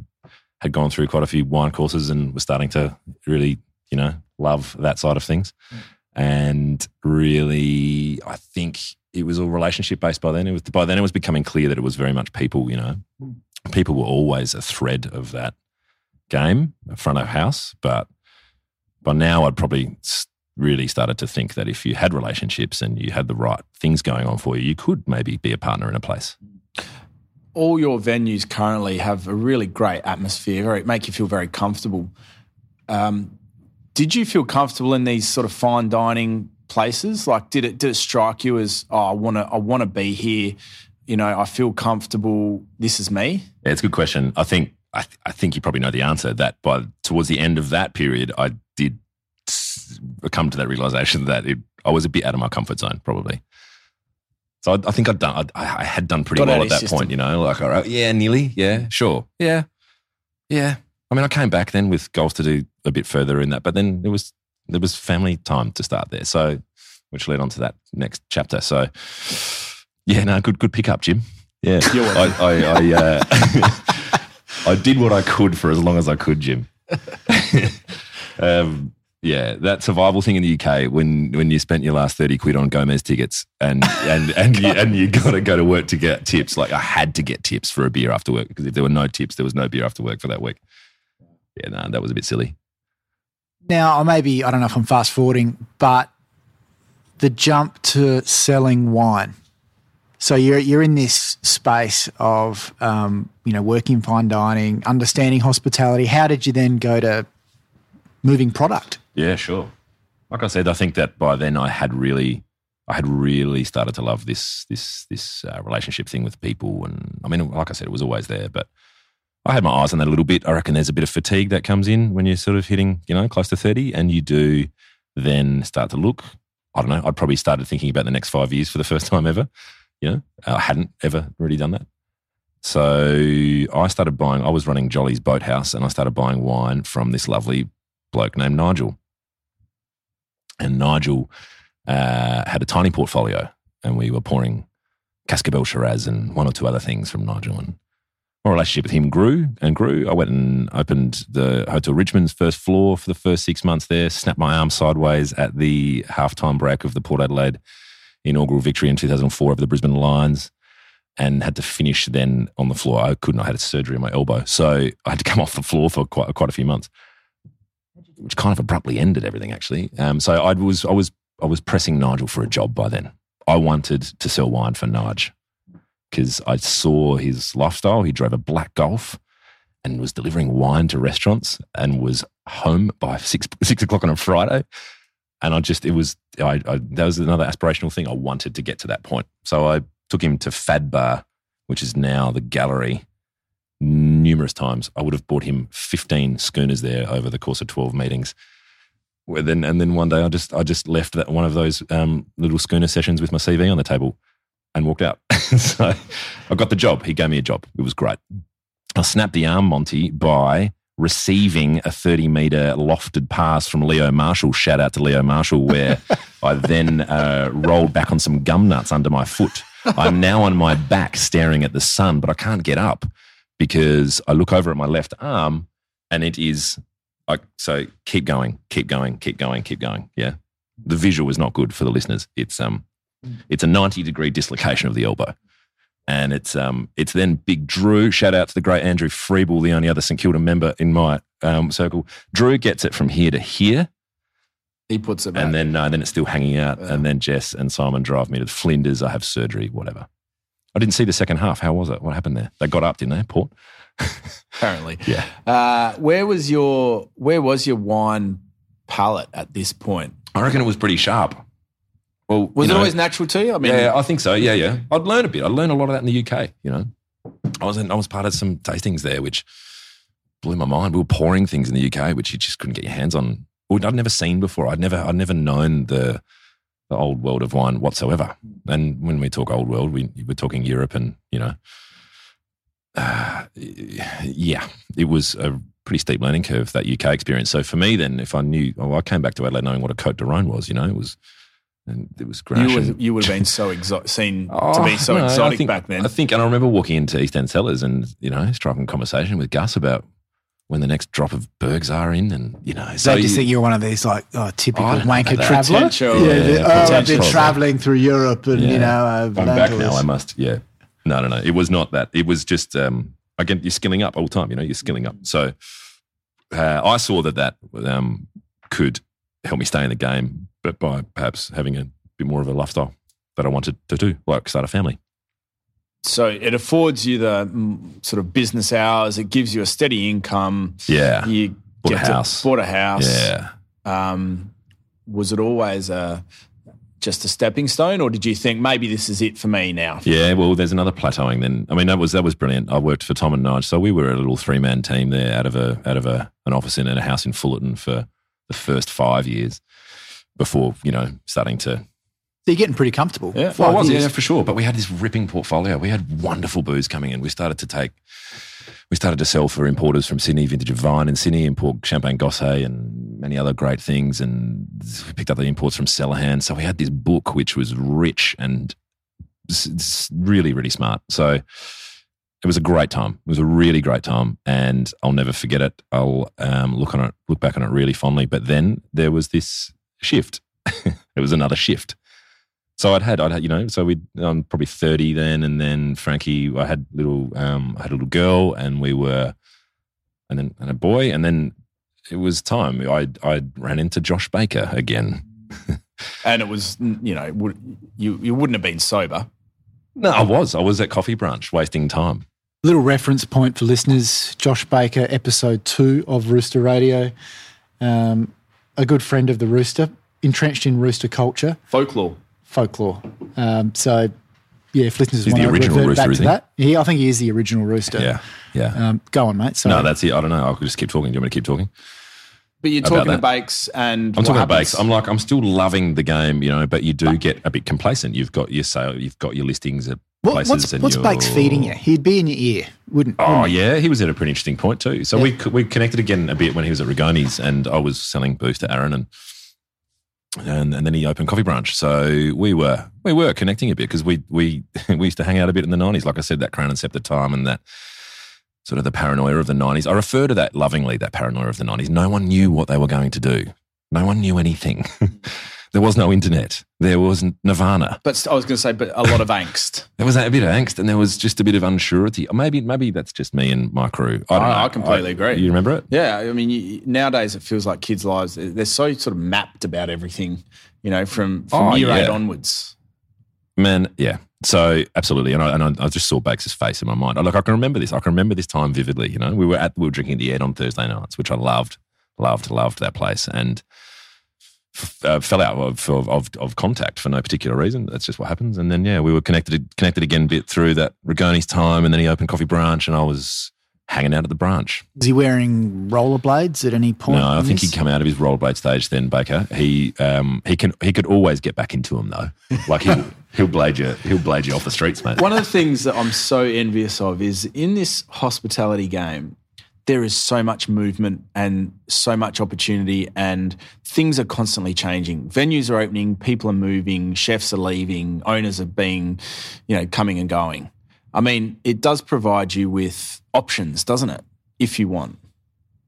had gone through quite a few wine courses and was starting to really, you know, love that side of things. Mm. And really, I think it was all relationship based by then. It was by then it was becoming clear that it was very much people, you know. Mm. People were always a thread of that game, a front of house. But by now I'd probably really started to think that if you had relationships and you had the right things going on for you, you could maybe be a partner in a place mm.
All your venues currently have a really great atmosphere, very make you feel very comfortable. Um, did you feel comfortable in these sort of fine dining places? Like, did it did it strike you as, oh, I want to I want to be here? You know, I feel comfortable. This is me.
Yeah, it's a good question. I think I, th- I think you probably know the answer. That by towards the end of that period, I did come to that realization that it, I was a bit out of my comfort zone, probably. So I, I think I'd done, I, I had done pretty Got well at that system. point, you know, like, all right, yeah, nearly, yeah, sure, yeah, yeah. I mean, I came back then with goals to do a bit further in that, but then it was there was family time to start there. So, which led on to that next chapter. So, yeah, no, good, good pickup, Jim. Yeah. I, I, I, uh, I did what I could for as long as I could, Jim. um, yeah, that survival thing in the UK when when you spent your last thirty quid on Gomez tickets and and and you, and you got to go to work to get tips. Like I had to get tips for a beer after work because if there were no tips, there was no beer after work for that week. Yeah, no, that was a bit silly.
Now, I maybe I don't know if I'm fast forwarding, but the jump to selling wine. So you're you're in this space of um, you know working fine dining, understanding hospitality. How did you then go to moving product?
Yeah, sure. Like I said, I think that by then I had really, I had really started to love this this this uh, relationship thing with people, and I mean, like I said, it was always there, but I had my eyes on that a little bit. I reckon there's a bit of fatigue that comes in when you're sort of hitting, you know, close to thirty, and you do then start to look. I don't know. I'd probably started thinking about the next five years for the first time ever. You know, I hadn't ever really done that. So I started buying. I was running Jolly's Boathouse, and I started buying wine from this lovely bloke named Nigel. And Nigel uh, had a tiny portfolio, and we were pouring Cascabel Shiraz and one or two other things from Nigel. And my relationship with him grew and grew. I went and opened the Hotel Richmond's first floor for the first six months there, snapped my arm sideways at the halftime break of the Port Adelaide inaugural victory in 2004 over the Brisbane Lions and had to finish then on the floor. I couldn't, I had a surgery on my elbow. So I had to come off the floor for quite, quite a few months which kind of abruptly ended everything actually. Um, so I was I was I was pressing Nigel for a job by then. I wanted to sell wine for Nige because I saw his lifestyle. He drove a black Golf and was delivering wine to restaurants and was home by six six o'clock on a Friday. And I just it was I, I that was another aspirational thing. I wanted to get to that point. So I took him to Fad Bar, which is now the gallery numerous times. I would have bought him 15 schooners there over the course of 12 meetings. Then, and then one day I just, I just left that one of those um, little schooner sessions with my CV on the table and walked out. so I got the job. He gave me a job. It was great. I snapped the arm, Monty, by receiving a 30 meter lofted pass from Leo Marshall. Shout out to Leo Marshall, where I then uh, rolled back on some gum nuts under my foot. I'm now on my back staring at the sun, but I can't get up because I look over at my left arm and it is like, so keep going, keep going, keep going, keep going. Yeah. The visual is not good for the listeners. It's, um, it's a 90 degree dislocation of the elbow. And it's, um, it's then Big Drew. Shout out to the great Andrew Freeble, the only other St Kilda member in my um, circle. Drew gets it from here to here.
He puts it back.
And then, uh, then it's still hanging out. And then Jess and Simon drive me to Flinders. I have surgery, whatever. I didn't see the second half. How was it? What happened there? They got up, didn't they, Port?
apparently.
Yeah.
Uh, where was your Where was your wine palate at this point?
I reckon it was pretty sharp. Well,
Was it
know,
always natural to you? I mean,
yeah, I think so. Yeah, yeah. I'd learn a bit. I'd learn a lot of that in the UK. You know, I was in, I was part of some tastings there, which blew my mind. We were pouring things in the UK, which you just couldn't get your hands on. I'd never seen before. I'd never, I'd never known the the old world of wine whatsoever. And when we talk old world, we we're talking Europe, and you know, uh, yeah, it was a pretty steep learning curve that UK experience. So for me, then, if I knew, well, I came back to Adelaide knowing what a Cote de Rhone was. You know, it was. And it was Grenache
you would, you would have been so exo- seen to
Oh,
be so
no,
exotic
think-
back then.
I think, and I remember walking into East End Cellars and you know striking conversation with Gus about when the next drop of Bergs are in, and you know,
So I just
you-
think you're one of these like oh, typical
I
wanker traveller.
Potential-
Yeah,
Yeah,
the- oh, I've been travelling through Europe and
Yeah.
you know I've
I'm back now. I must. Yeah. No, no, no. It was not that. It was just um, again, you're skilling up all the time. You know, you're skilling up. So uh, I saw that that um, could help me stay in the game, but by perhaps having a bit more of a lifestyle that I wanted to do, like start a family.
So it affords you the mm, sort of business hours. It gives you a steady income.
Yeah.
You
Bought a house.
bought a house.
Yeah.
Um, was it always a, just a stepping stone, or did you think maybe this is it for me now?
Yeah, well, there's another plateauing. Then I mean, that was that was brilliant. I worked for Tom and Nige, so we were a little three man team there, out of a out of a an office in a house in Fullerton for the first five years before you know starting to.
So you're getting pretty comfortable.
Yeah.
Well, I was
years.
yeah for sure, but we had this ripping portfolio. We had wonderful booze coming in. We started to take. We started to sell for importers from Sydney, vintage of Vine in Sydney, import Champagne Gosset and many other great things, and we picked up the imports from Cellarhand. So we had this book which was rich and really, really smart. So it was a great time. It was a really great time, and I'll never forget it. I'll um, look on it, look back on it really fondly. But then there was this shift. it was another shift. So I'd had, I'd had, you know, so we, I'm probably 30 then, and then Frankie, I had little, um, I had a little girl, and we were, and then and a boy, and then it was time. I I ran into Josh Baker again.
And it was, you know, would, you, you wouldn't have been sober.
No, I was, I was at Coffee Branch, wasting time.
Little reference point for listeners Josh Baker, episode two of Rooster Radio. Um, a good friend of the Rooster, entrenched in Rooster culture,
Folklore.
Folklore. Um, so, yeah, if listeners
He's
want
the
to
original
revert
Rooster,
back to
isn't he?
that, yeah, I think he is the original Rooster.
Yeah, yeah.
Um, go on, mate. So,
no, that's it. I don't know. I'll just keep talking. Do you want me to keep talking?
But you're
About
talking to
that.
Bakes and
I'm
what
talking about
happens?
bakes. I'm like, I'm still loving the game, you know, but you do get a bit complacent. You've got your sale, you've got your listings at
what,
places.
what's,
and
what's
your-
Bakes feeding you? He'd be in your ear, wouldn't?
Oh
wouldn't he?
yeah, he was at a pretty interesting point too. So we we connected again a bit when he was at Rigoni's, and I was selling booze to Aaron, and and and then he opened Coffee Branch. So we were we were connecting a bit because we we we used to hang out a bit in the nineties. Like I said, that Crown and Sceptre time and that sort of the paranoia of the nineties. I refer to that lovingly, that paranoia of the nineties. No one knew what they were going to do. No one knew anything. there was no internet. There was Nirvana.
But I was going to say, but a lot of angst.
There was a bit of angst and there was just a bit of unsurety. Or Maybe maybe that's just me and my crew. I don't
I-
know.
I completely agree.
You remember it?
Yeah, I mean, you, nowadays it feels like kids' lives they're so sort of mapped about everything, you know, from from
Oh,
year eight onwards.
Man, yeah. So absolutely, and I, and I, I just saw Bakes' face in my mind. Like I can remember this. I can remember this time vividly. You know, we were at we were drinking at the Ed on Thursday nights, which I loved, loved, loved that place, and uh, fell out of, of of of contact for no particular reason. That's just what happens. And then yeah, we were connected connected again a bit through that Rigoni's time, and then he opened Coffee Branch, and I was hanging out at the branch.
Was he wearing rollerblades at any point?
No, I think
this?
he'd come out of his rollerblade stage then, Baker. He um he can he could always get back into them though. Like he'll he'll blade you he'll blade you off the streets, mate.
One of the things that I'm so envious of is in this hospitality game, there is so much movement and so much opportunity, and things are constantly changing. Venues are opening, people are moving, chefs are leaving, owners are being, you know, coming and going. I mean, it does provide you with options, doesn't it? If you want.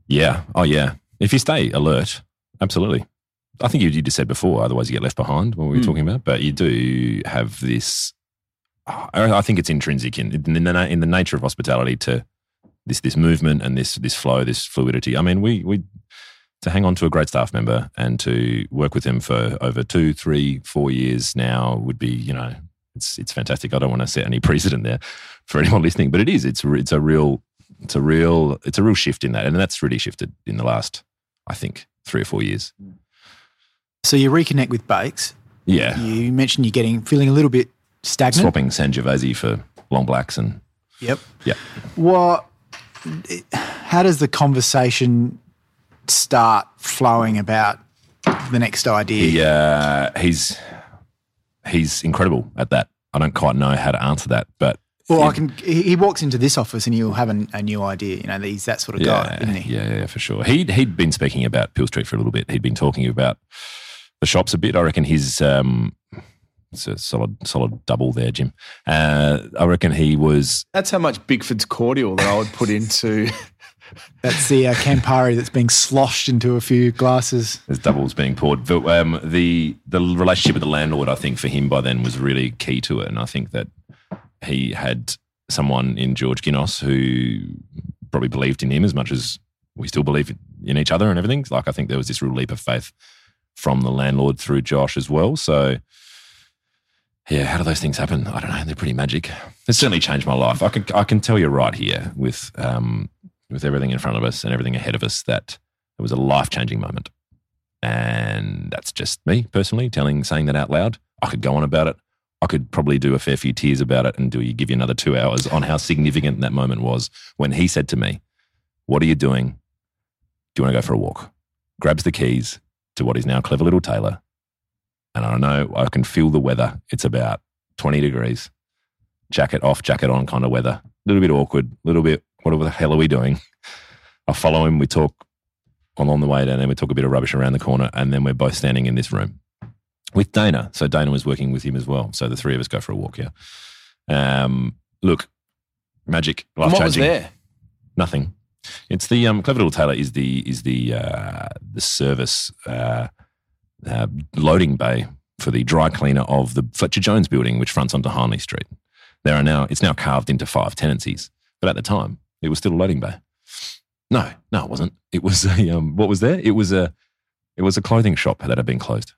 Yeah. Oh yeah. If you stay alert, absolutely. I think you, you just said before, otherwise you get left behind. What we were
Hmm.
talking about, but you do have this. I I think it's intrinsic in in the, in the nature of hospitality to this this movement and this this flow, this fluidity. I mean, we we to hang on to a great staff member and to work with him for over two, three, four years now would be, you know, it's it's fantastic. I don't want to set any precedent there for anyone listening, but it is. It's it's a real it's a real it's a real shift in that, and that's really shifted in the last, I think, three or four years.
So you reconnect with Bakes.
Yeah,
You mentioned you're getting feeling a little bit stagnant.
swapping Sangiovese for long blacks and
Yep.
yeah.
What? How does the conversation start flowing about the next idea?
He uh, he's he's incredible at that. I don't quite know how to answer that, but
Well,
Yeah.
I can. He walks into this office and he'll have an, a new idea. You know, that he's that sort of guy, isn't he?
Yeah, yeah, for sure. He'd he'd been speaking about Peel Street for a little bit. He'd been talking about the shops a bit. I reckon his um, it's a solid solid double there, Jim. Uh, I reckon he was
That's how much Bickford's cordial that I would put into.
That's the uh, Campari that's being sloshed into a few glasses.
There's doubles being poured. But, um, the the relationship with the landlord, I think, for him by then was really key to it, and I think that he had someone in George Ginos who probably believed in him as much as we still believe in each other and everything. Like I think there was this real leap of faith from the landlord through Josh as well. So. Yeah, how do those things happen? I don't know. They're pretty magic. It's certainly changed my life. I can I can tell you right here with um, with everything in front of us and everything ahead of us that it was a life changing moment. And that's just me personally telling, saying that out loud. I could go on about it. I could probably do a fair few tears about it and do you give you another two hours on how significant that moment was when he said to me, What are you doing? Do you want to go for a walk? Grabs the keys to what is now Clever Little Tailor. And I know I can feel the weather. It's about 20 degrees. Jacket off, jacket on kind of weather. A little bit awkward, a little bit, what the hell are we doing? I follow him. We talk along the way down there. We talk a bit of rubbish around the corner, and then we're both standing in this room with Dana. So Dana was working with him as well. So the three of us go for a walk. here. Um, look, magic, life
And what was
changing.
there?
Nothing. It's the um, Clever Little Tailor is the is the uh, the service uh, uh, loading bay for the dry cleaner of the Fletcher Jones building, which fronts onto Hindley Street. There are now it's now carved into five tenancies, but at the time it was still a loading bay. No, no, it wasn't. It was a um, what was there? It was a it was a clothing shop that had been closed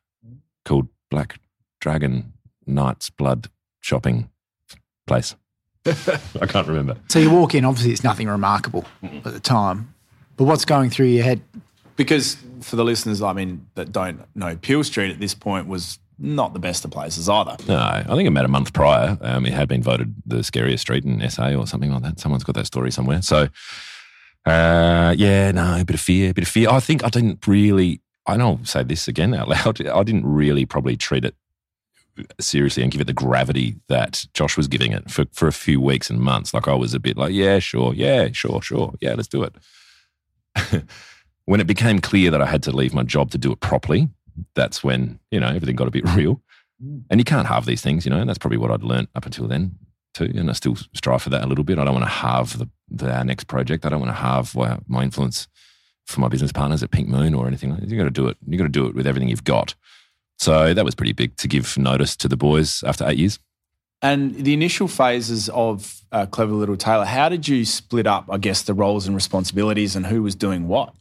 called Black Dragon Knight's Blood Shopping Place. I can't remember.
So you walk in, obviously it's nothing remarkable at the time. But what's going through your head?
Because for the listeners, I mean, that don't know, Peel Street at this point was not the best of places either.
No, I think about a month prior, um, it had been voted the scariest street in SA or something like that. Someone's got that story somewhere. So, uh, yeah, no, a bit of fear, a bit of fear. I think I didn't really, I don't say this again out loud, I didn't really probably treat it seriously and give it the gravity that Josh was giving it for, for a few weeks and months. Like I was a bit like, yeah, sure, yeah, sure, sure, yeah, let's do it. when it became clear that I had to leave my job to do it properly, that's when, you know, everything got a bit real. And you can't halve these things, you know, and that's probably what I'd learnt up until then too. And I still strive for that a little bit. I don't want to halve the, the our next project. I don't want to halve my influence for my business partners at Pink Moon or anything. like that. You got to do it. You got to do it with everything you've got. So that was pretty big to give notice to the boys after eight years.
And the initial phases of uh, Clever Little Tailor, how did you split up, I guess, the roles and responsibilities and who was doing what?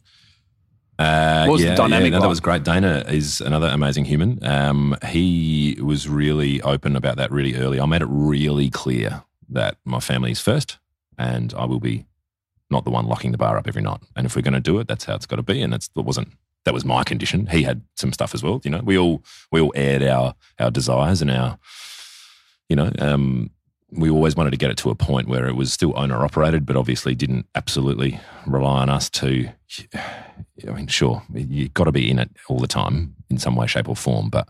Uh,
What was the dynamic
Yeah, no,
like?
that was great. Dana is another amazing human. Um, he was really open about that really early. I made it really clear that my family is first, and I will be not the one locking the bar up every night. And if we're going to do it, that's how it's got to be. And that's that wasn't that was my condition. He had some stuff as well. You know, we all we all aired our our desires and our, you know, um, we always wanted to get it to a point where it was still owner operated, but obviously didn't absolutely rely on us to. I mean, sure, you've got to be in it all the time in some way, shape, or form, but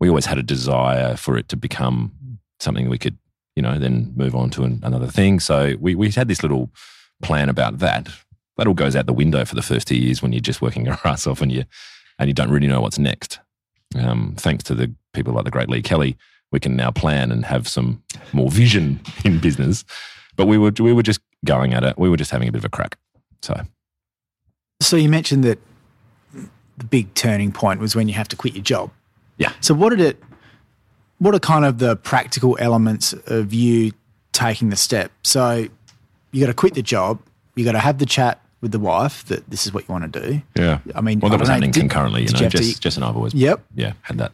we always had a desire for it to become something we could, you know, then move on to an, another thing. So we, we had this little plan about that. That all goes out the window for the first two years when you're just working your ass off and you and you don't really know what's next. Um, thanks to the people like the great Lee Kelly, we can now plan and have some more vision in business. But we were we were just going at it. We were just having a bit of a crack. So
So you mentioned that the big turning point was when you have to quit your job.
Yeah.
So what did it? What are kind of the practical elements of you taking the step? So you got to quit the job. You got to have the chat with the wife that this is what you want to do.
yeah,
I mean,
well, that was
know,
happening
did-
concurrently. You know,
have to-
Jess, Jess and I have always
Yep.
yeah had that.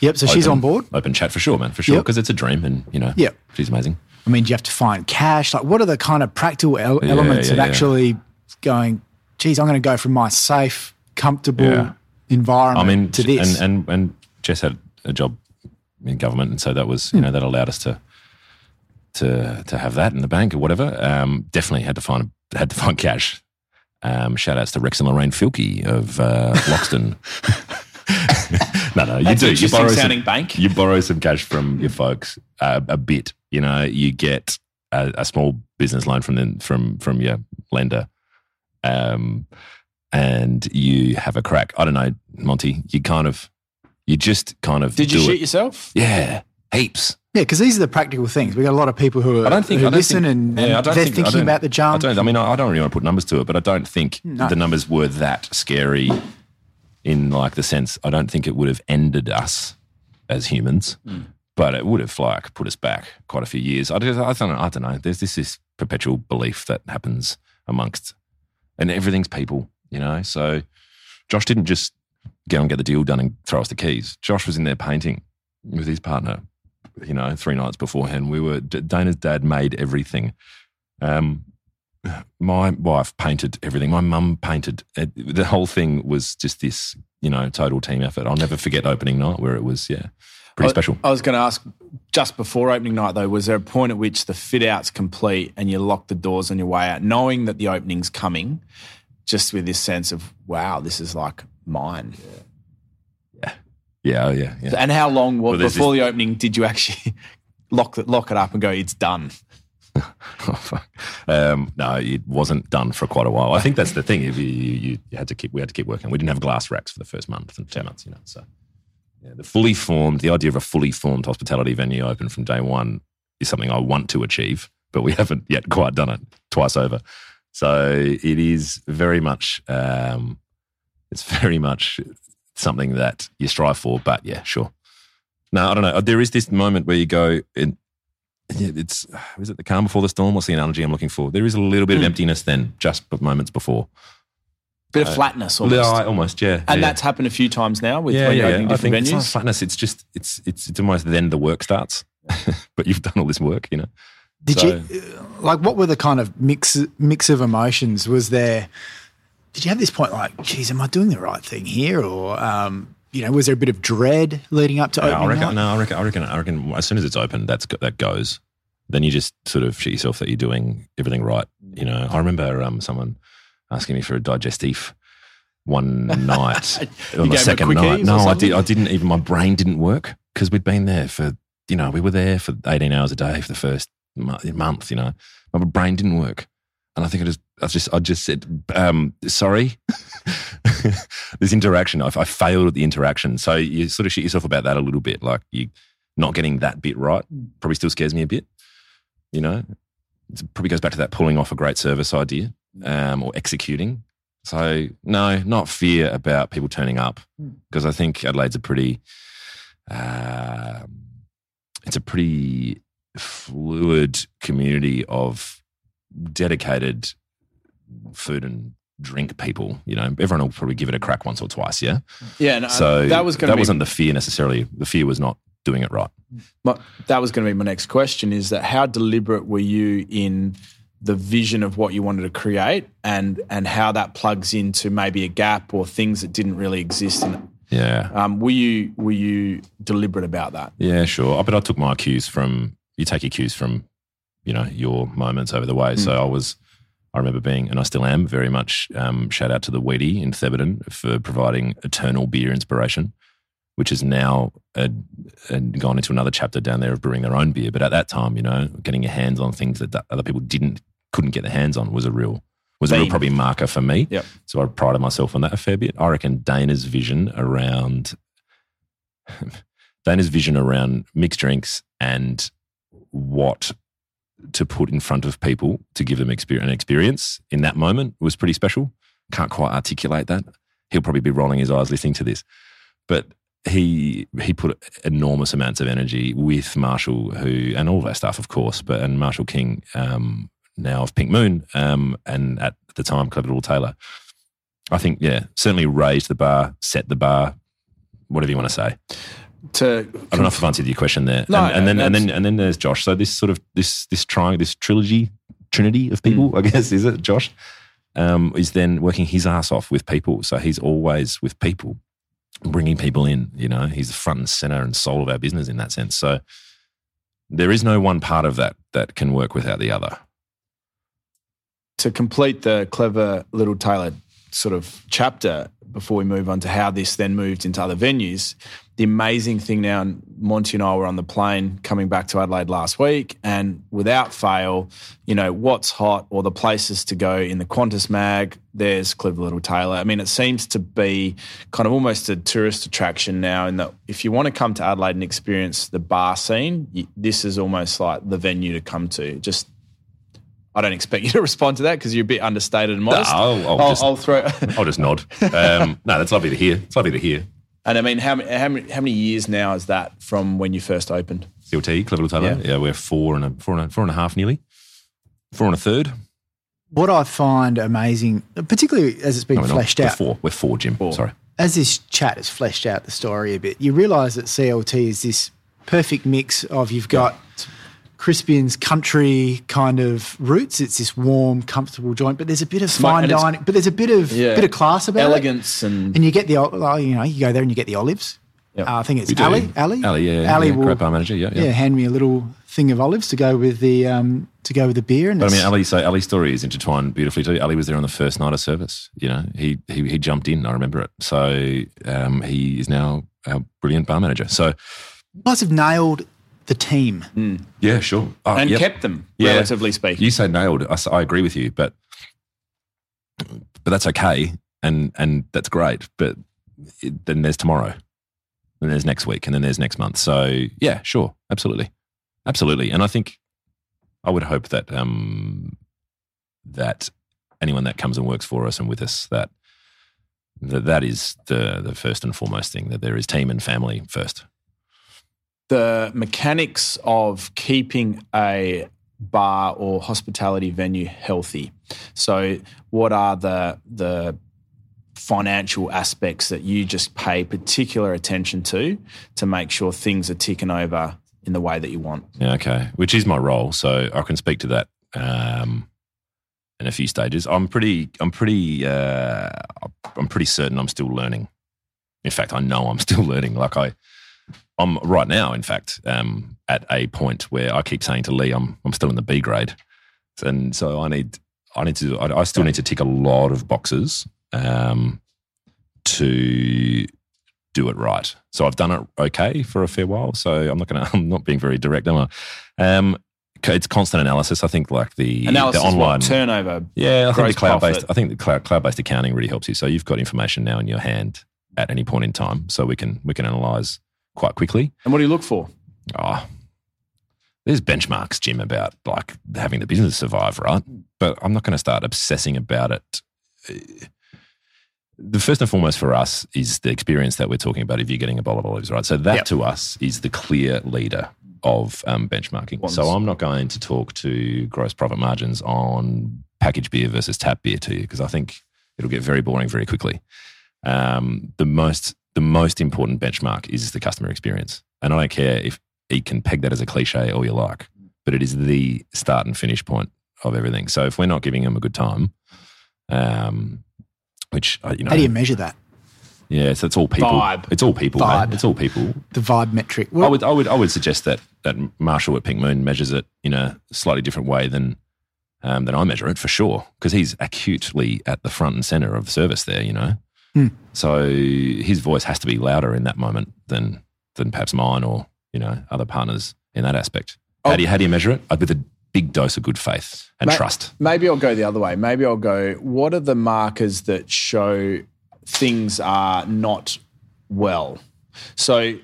Yep. So she's on board.
Open chat for sure, man, for sure,
Yep.
because it's a dream, and you know,
Yep.
she's amazing.
I mean, do you have to find cash? Like, what are the kind of practical el-
Yeah,
elements
yeah,
of
yeah.
actually going? Geez, I'm going to go from my safe, comfortable
Yeah.
environment
I mean,
to this.
and and and Jess had a job in government, and so that was
Hmm.
you know that allowed us to to to have that in the bank or whatever. Um, definitely had to find had to find cash. Um, shout outs to Rex and Lorraine Fielke of uh, Loxton. no, no, you
That's
do. You
interesting
borrow some,
bank.
you borrow some cash from your folks uh, a bit. You know, you get a, a small business loan from them, from from your lender, um, and you have a crack. I don't know, Monty. You kind of, you just kind of.
Did you
do
shoot
it.
yourself?
Yeah, heaps.
yeah, because these are the practical things. We got a lot of people who are
I don't think
who
I don't
listen
think,
and,
yeah, I
and
don't
they're
think, I
thinking
don't-
about the jump.
I don't. I mean, I, I don't really want to put numbers to it, but I don't think
No.
the numbers were that scary. In like the sense, I don't think it would have ended us as humans, but it would have like put us back quite a few years. I, just, I don't. know, I don't know. There's this this perpetual belief that happens amongst, and everything's people, you know. So Josh didn't just go and get the deal done and throw us the keys. Josh was in there painting with his partner you know, three nights beforehand. We were Dana's dad made everything. Um, my wife painted everything. My mum painted. It, the whole thing was just this, you know, total team effort. I'll never forget opening night where it was, yeah, pretty
I-
special.
I was going to ask just before opening night, though, was there a point at which the fit out's complete and you lock the doors on your way out, knowing that the opening's coming, just with this sense of, wow, this is like mine?
Yeah, oh, yeah, yeah.
And how long
Well,
before the opening did you actually lock, the, lock it up and go, it's done?
oh, fuck. Um, no, it wasn't done for quite a while. I think that's the thing. You, you, you had to keep, we had to keep working. We didn't have glass racks for the first month and two months, you know. So, yeah, the fully formed, the idea of a fully formed hospitality venue open from day one is something I want to achieve, but we haven't yet quite done it twice over. So it is very much, um, it's very much something that you strive for. But yeah, sure. No, I don't know. There is this moment where you go, yeah, it's is it the calm before the storm? What's the analogy I'm looking for? There is a little bit of
Mm.
emptiness then, just moments before.
Bit of
Uh,
flatness almost.
Yeah, almost, yeah.
and
yeah.
that's happened a few times now with
yeah,
when you're
yeah.
opening
I
different
think it's not
venues.
flatness. It's just it's it's it's almost then the work starts, but you've done all this work, you know.
Did
So-
you like what were the kind of mix mix of emotions? Was there? Did you have this point like, geez, am I doing the right thing here, or um, you know, was there a bit of dread leading up to
No, I reckon,
night?
no, I reckon, I reckon, I reckon. As soon as it's open, that's that goes. Then you just sort of shit yourself that you're doing everything right. You know, I remember um, someone asking me for a digestif one night on the second night. No, I did. I didn't even. My brain didn't work because we'd been there for you know we were there for 18 hours a day for the first month. You know, my brain didn't work, and I think I just I just I just said um, sorry. this interaction, I, I failed at the interaction, so you sort of shit yourself about that a little bit. Like you not getting that bit right probably still scares me a bit. You know, it probably goes back to that pulling off a great service idea um, or executing. So no, not fear about people turning up because I think Adelaide's a pretty, um it's a pretty fluid community of dedicated food and drink people. You know, everyone will probably give it a crack once or twice. Yeah.
Yeah, no,
So
that was
that
be
wasn't the fear necessarily. The fear was not doing it right.
my, that was going to be my next question. Is that how deliberate were you in the vision of what you wanted to create, and and how that plugs into maybe a gap or things that didn't really exist in
Yeah.
Um, were you were you deliberate about that?
Yeah, sure. But I took my cues from you take your cues from, you know, your moments over the way. So I was, I remember being, and I still am very much. Um, shout out to the Wheaty in Thebarton for providing eternal beer inspiration, which is now uh gone into another chapter down there of brewing their own beer. But at that time, you know, getting your hands on things that other people didn't couldn't get their hands on was a real was a real probably marker for me.
Yep.
So I prided myself on that a fair bit. I reckon Dana's vision around Dana's vision around mixed drinks and what to put in front of people to give them an experience in that moment was pretty special. Can't quite articulate that. He'll probably be rolling his eyes listening to this, but he he put enormous amounts of energy with Marshall, who and all of our staff, of course, but and Marshall King, um, now of Pink Moon, um, and at the time Clever Little Tailor. I think, yeah, certainly raised the bar, set the bar, whatever you want to say.
To
I don't know if I've answered your question there.
No,
and, and then and then and then there's Josh. So this sort of this this triangle, this trilogy, trinity of people,
Mm.
I guess, is it Josh? Um, is then working his ass off with people. So he's always with people, bringing people in. You know, he's the front and center and soul of our business in that sense. So there is no one part of that that can work without the other.
to complete the clever little Tailor sort of chapter before we move on to how this then moved into other venues. The amazing thing now, and Monty and I were on the plane coming back to Adelaide last week, and without fail, you know, what's hot or the places to go in the Qantas mag, there's Clever Little Tailor. I mean, it seems to be kind of almost a tourist attraction now, in that if you want to come to Adelaide and experience the bar scene, this is almost like the venue to come to. Just I don't expect you to respond to that because you're a bit understated and modest.
I'll- I'll
I'll,
just-
I'll throw.
I'll just nod. Um, no, that's lovely to hear. It's lovely to hear.
and I mean, how many, how many how many years now is that from when you first opened?
CLT, Clever Little Tailor.
Yeah.
Yeah. we're four and a four and a four and a half nearly. Four and a third.
What I find amazing, particularly as it's been
No, we're not.
fleshed
We're
out,
four. We're four, Jim.
Four.
Sorry.
as this chat has fleshed out the story a bit, you realise that CLT is this perfect mix of you've got Crispian's country kind of roots. It's this warm, comfortable joint, but there's a bit of fine
and
dining, but there's a bit of
Yeah.
bit of class about it.
Elegance and,
And you get the ol- you know you go there and you get the olives.
Yep.
Uh, I think it's
We do.
Ali. Ali.
Ali, yeah, yeah,
Ali
yeah,
will
great bar manager, yeah, yeah.
hand me a little thing of olives to go with the um, to go with the beer. And
But I mean, Ali, so Ali's story is intertwined beautifully too. Ali was there on the first night of service. You know, he he, he jumped in. I remember it. So um, he is now our brilliant bar manager. So
you guys have nailed the team.
Yeah, sure. Oh,
and
yep.
kept them,
Yeah.
relatively speaking.
You say nailed. I agree with you, but but that's okay, and and that's great. But it, then there's tomorrow, then there's next week, and then there's next month. So yeah, sure, absolutely, absolutely. And I think I would hope that um that anyone that comes and works for us and with us that that that is the the first and foremost thing that there is team and family first.
The mechanics of keeping a bar or hospitality venue healthy. So, what are the the financial aspects that you just pay particular attention to to make sure things are ticking over in the way that you want?
Yeah, okay. Which is my role, so I can speak to that um, in a few stages. I'm pretty, I'm pretty, uh, I'm pretty certain I'm still learning. In fact, I know I'm still learning. Like I, I'm right now. In fact, um, at a point where I keep saying to Lee, I'm, I'm still in the B grade, and so I need, I need to, I, I still need to tick a lot of boxes um, to do it right. So I've done it okay for a fair while. So I'm not going to, I'm not being very direct, am I? Um, it's constant analysis. I think like the,
Analysis,
the online
what, turnover.
yeah, I think cloud based. I think the cloud cloud based accounting really helps you. So you've got information now in your hand at any point in time, so we can we can analyze quite quickly.
And what do you look for?
Oh, there's benchmarks, Jim, about like having the business survive, right? But I'm not going to start obsessing about it. The first and foremost for us is the experience that we're talking about. If you're getting a bowl of olives, right? So that
Yep.
to us is the clear leader of um, benchmarking.
Once-
So I'm not going to talk to gross profit margins on packaged beer versus tap beer to you because I think it'll get very boring very quickly. Um, the most the most important benchmark is the customer experience, and I don't care if you can peg that as a cliche all you like, but it is the start and finish point of everything. So if we're not giving them a good time, um, which uh, you know,
How do you measure that?
yeah, so it's all people.
Vibe.
It's all people.
Vibe.
mate. It's all people.
The vibe metric.
I would, I would, I would suggest that that Marshall at Pink Moon measures it in a slightly different way than um, than I measure it for sure, because he's acutely at the front and center of the service there. You know,
Hmm.
so his voice has to be louder in that moment than than perhaps mine or you know other partners in that aspect.
Oh.
How do you how do you measure it? With a big dose of good faith and
Ma-
trust.
Maybe I'll go the other way. Maybe I'll go, what are the markers that show things are not well? So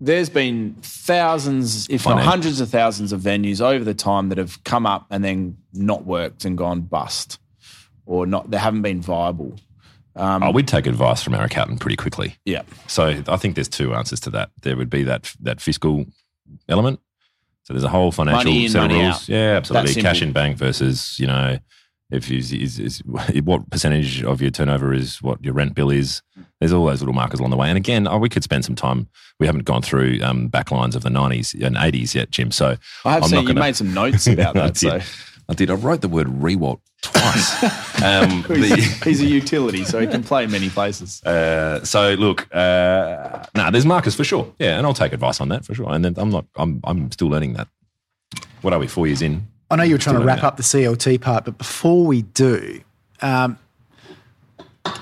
there's been thousands, if not hundreds of thousands of venues over the time that have come up and then not worked and gone bust or not, they haven't been viable. Um,
oh, we'd take advice from our accountant pretty quickly.
yeah.
So I think there's two answers to that. There would be that that fiscal element. So there's a whole financial
in,
set of rules. Yeah, absolutely. Cash in bank versus you know if you is, is, what percentage of your turnover is what your rent bill is. There's all those little markers along the way. And again, oh, we could spend some time. We haven't gone through um, backlines of the 90s and 80s yet, Jim. So
I have
I'm
seen you
gonna-
made some notes about that. so.
I did. I wrote the word rewalt twice. um, the-
he's, he's a utility, so he can play many places.
Uh, so look, uh, nah, there's Marcus for sure. Yeah, and I'll take advice on that for sure. And then I'm not, I'm, I'm still learning that. What are we? Four years in.
I know you were trying to wrap
learning
up the CLT part, but before we do, um,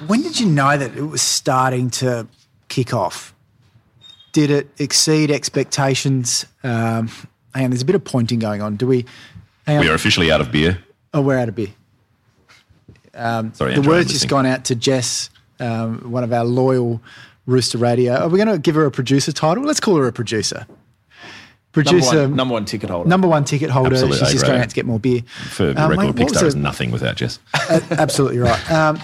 when did you know that it was starting to kick off? Did it exceed expectations? Um, hang on, there's a bit of pointing going on. Do we? Hang on.
We are officially out of beer.
Oh, we're out of beer.
Sorry,
The
Andrew,
word's just gone out to Jess, um, one of our loyal Rooster Radio. Are we going to give her a producer title? Let's call her a producer.
Number
Producer,
one, number one ticket holder.
number one ticket holder.
Absolute
She's just
A-grade.
going out to get more beer.
For the
Um,
record,
mate, what
Pixar is nothing without Jess.
Absolutely right. Um,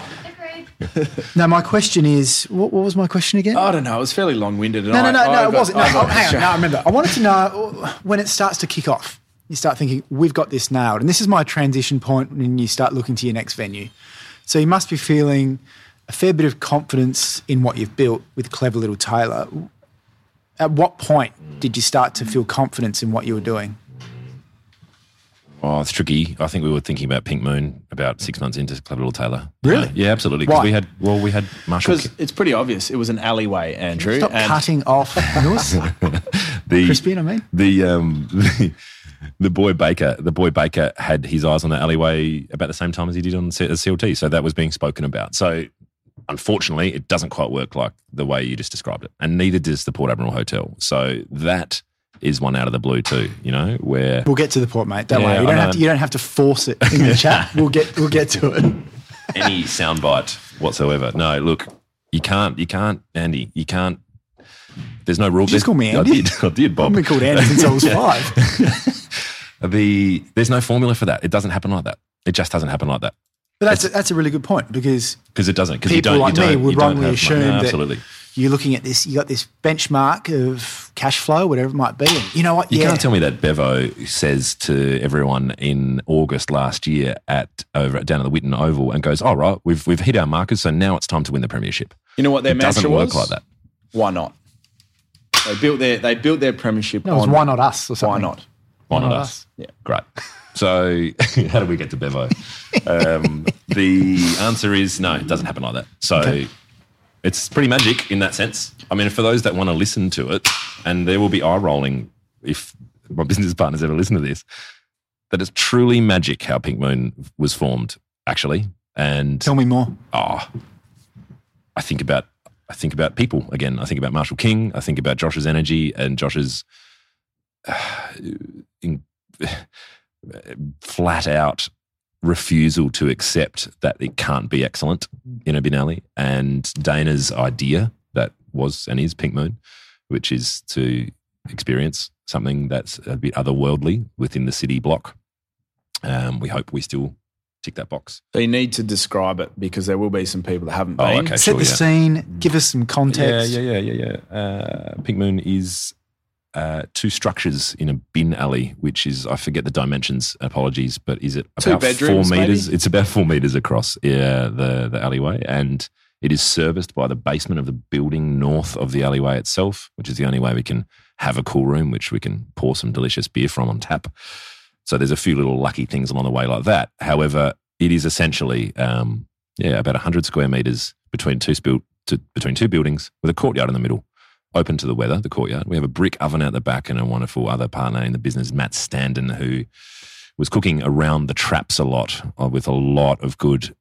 now, my question is, what, what was my question again?
I don't know. It was fairly long winded.
no, no, no, no, it wasn't. No, oh, hang on. No, I remember. I wanted to know when it starts to kick off. You start thinking, we've got this nailed. And this is my transition point when you start looking to your next venue. So you must be feeling a fair bit of confidence in what you've built with Clever Little Tailor. At what point did you start to feel confidence in what you were doing?
Oh, it's tricky. I think we were thinking about Pink Moon about six months into Clever Little Tailor.
Really?
Uh, yeah, absolutely. Because
Why?
we had, well, we had Marshall.
Because it's pretty obvious. It was an alleyway, Andrew.
Stop
and
cutting off yours.
the,
Crispian, I mean.
the um the, the boy Baker, the boy Baker had his eyes on the alleyway about the same time as he did on C- CLT, so that was being spoken about. So unfortunately, it doesn't quite work like the way you just described it, and neither does the Port Admiral Hotel. So that is one out of the blue too. You know, where
We'll get to the point, mate. Don't
Yeah,
worry. You don't have to. You don't have to force it in the chat. We'll get. We'll get to it.
any soundbite whatsoever. No, look, you can't, you can't, Andy, you can't. There's no rule.
you just call me Andy?
I did, I did, Bob.
I've been called Andy since I was five.
the there's no formula for that. It doesn't happen like that. It just doesn't happen like that
But that's a, that's a really good point because
because it doesn't. Because you don't,
like
you don't, me would
wrongly assume
no,
that
absolutely.
you're looking at this. You got this benchmark of cash flow, whatever it might be. And you know what?
You
yeah,
can't tell me that Bevo says to everyone in August last year at over down at the Whitten Oval and goes, "All right, we've we've hit our markers, so now it's time to win the premiership."
You know what their
It doesn't
mantra
work like that.
Why not? They built their they built their premiership
No, it was
on
why not us or
why not?
Why not
not
us?
us?
Yeah.
Great. So, how do we get to Bevo? Um, the answer is no, it doesn't happen like that. So, it's pretty magic in that sense. I mean, for those that want to listen to it, and there will be eye rolling if my business partners ever listen to this, that it's truly magic how Pink Moon was formed, actually. And
Tell me more.
oh, I think about I think about people again. I think about Marshall King. I think about Josh's energy and Josh's uh, in, flat out refusal to accept that it can't be excellent in a Binali, and Dana's idea that was and is Pink Moon, which is to experience something that's a bit otherworldly within the city block. Um, we hope we still tick that box.
So you need to describe it because there will be some people that haven't
Oh,
been.
okay.
Set
sure,
the
yeah.
scene. Give us some context.
Yeah, yeah, yeah, yeah, yeah. Uh, Pink Moon is uh, two structures in a bin alley, which is I forget the dimensions. Apologies, but is it
Two
about
bedrooms,
four meters?
maybe?
It's about four meters across. Yeah, the the alleyway, and it is serviced by the basement of the building north of the alleyway itself, which is the only way we can have a cool room, which we can pour some delicious beer from on tap. So there's a few little lucky things along the way like that. However, it is essentially um, yeah about hundred square meters between two spil- to, between two buildings with a courtyard in the middle, open to the weather. The courtyard. We have a brick oven out the back and a wonderful other partner in the business, Matt Standen, who was cooking around the traps a lot uh, with a lot of good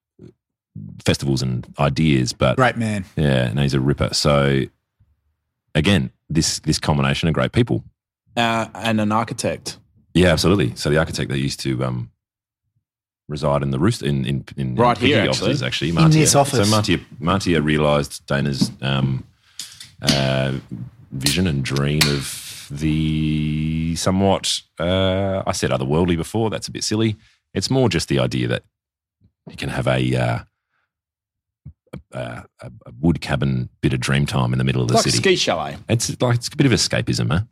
festivals and ideas. But
Great man.
yeah, and he's a ripper. So again, this this combination of great people.
Uh, and an architect.
Yeah, absolutely. So the architect that used to um, reside in the roost in in, in
Right
in
here, actually.
offices actually.
In this office.
So Martia Martia realised Dana's um, uh, vision and dream of the somewhat uh, I said otherworldly before. That's a bit silly. It's more just the idea that you can have a. Uh, a, a, a wood cabin bit of dream time in the middle of the
like a
city.
ski chalet.
It's like it's a bit of escapism, huh?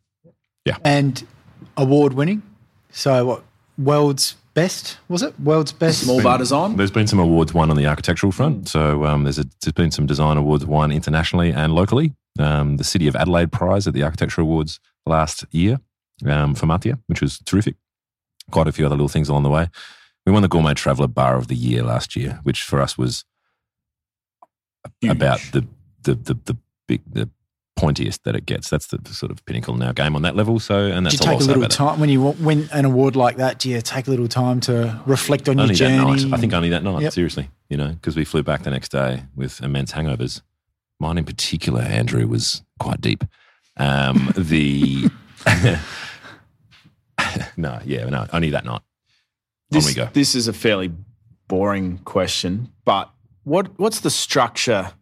Yeah.
And award winning. So what? World's best was it? World's best.
Small bar design.
There's been some awards won on the architectural front. So um, there's, a, there's been some design awards won internationally and locally. Um, the City of Adelaide Prize at the Architecture Awards last year um, for Matia, which was terrific. Quite a few other little things along the way. We won the Gourmet Traveller Bar of the Year last year, which for us was
Huge.
about the the the, the big the pointiest that it gets. That's the sort of pinnacle in our game on that level. So and
Do
that's
you
all
take a
say
little
about that.
time when you win an award like that? Do you take a little time to reflect on
Only
your
that
journey?
night. I think only that night.
Yep.
Seriously, you know, because we flew back the next day with immense hangovers. Mine in particular, Andrew, was quite deep. Um, the no, yeah, no, only that night.
This,
on we go.
this is a fairly boring question, but what what's the structure?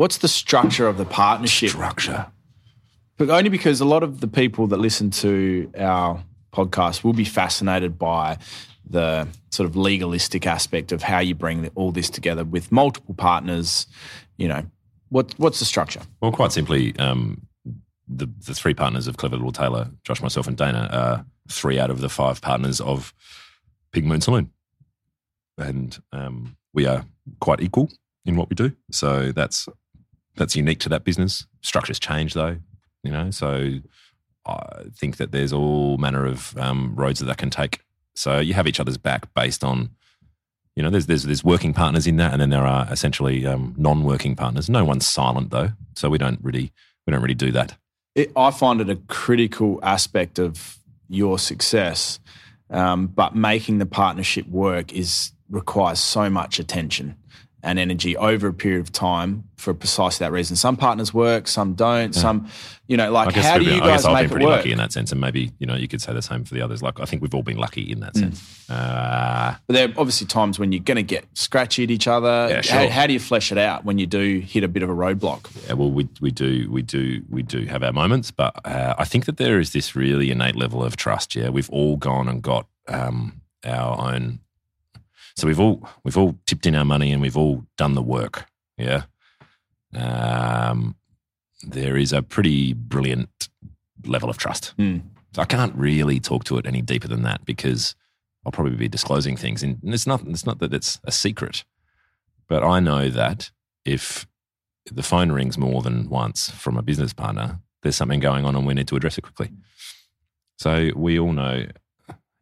What's the structure of the partnership?
Structure.
But only because a lot of the people that listen to our podcast will be fascinated by the sort of legalistic aspect of how you bring all this together with multiple partners. You know, what what's the structure?
Well, quite simply, um, the the three partners of Clever Little Tailor, Josh, myself, and Dana, are three out of the five partners of Pink Moon Saloon, and um, we are quite equal in what we do. So that's that's unique to that business. Structures change though, you know. So I think that there's all manner of um, roads that that can take. So you have each other's back based on. You know, there's there's there's working partners in that, and then there are essentially um, non-working partners. No one's silent though, so we don't really we don't really do that.
It, I find it a critical aspect of your success, um, but making the partnership work is requires so much attention. And energy over a period of time for precisely that reason. Some partners work, some don't. Some, you know, like how do you
been- I
guys
guess I've
make
been
it
pretty
work?
lucky in that sense, and maybe you know you could say the same for the others. Like I think we've all been lucky in that
Mm.
sense. Uh,
But there are obviously times when you're going to get scratchy at each other.
Yeah,
how, how do you flesh it out when you do hit a bit of a roadblock?
yeah, well, we we do we do we do have our moments, but uh, I think that there is this really innate level of trust. Yeah, we've all gone and got um, our own. So we've all we've all tipped in our money and we've all done the work. Yeah. Um, there is a pretty brilliant level of trust.
Hmm.
So I can't really talk to it any deeper than that because I'll probably be disclosing things. And it's not it's not that it's a secret, but I know that if the phone rings more than once from a business partner, there's something going on and we need to address it quickly. So we all know.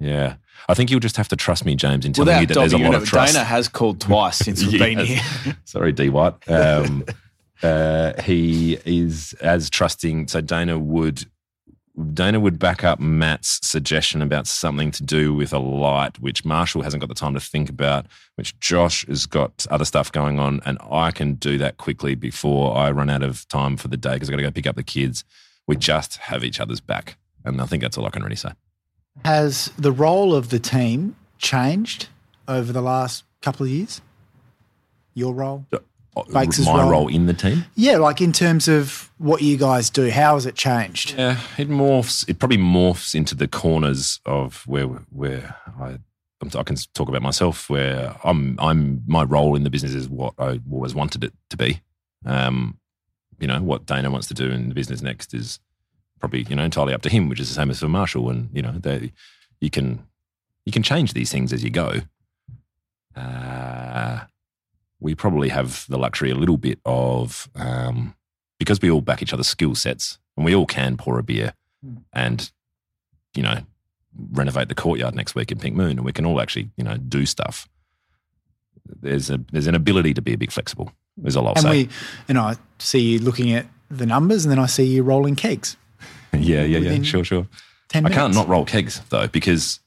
Yeah, I think you'll just have to trust me, James, in telling
Without
you that there's a lot of trust.
Dana has called twice since we've been here.
Sorry, D White. Um, uh, he is as trusting. So Dana would Dana would back up Matt's suggestion about something to do with a light, which Marshall hasn't got the time to think about, which Josh has got other stuff going on, and I can do that quickly before I run out of time for the day because I've got to go pick up the kids. We just have each other's back, and I think that's all I can really say.
Has the role of the team changed over the last couple of years? Your role? Bakes'
My
role.
role in the team.
Yeah, like in terms of what you guys do, how has it changed?
Yeah, it morphs. It probably morphs into the corners of where where I I can talk about myself. Where I'm I'm my role in the business is what I always wanted it to be. Um, you know what Dana wants to do in the business next is probably you know entirely up to him, which is the same as for Marshall. And you know they, you can you can change these things as you go. Uh, we probably have the luxury a little bit of um, because we all back each other's skill sets and we all can pour a beer and you know renovate the courtyard next week in Pink Moon and we can all actually you know do stuff. There's a there's an ability to be a bit flexible. Is all I'll
and
say.
we, and I see you looking at the numbers, and then I see you rolling kegs.
yeah, yeah, yeah. Sure, sure.
Ten
I can't not roll kegs though because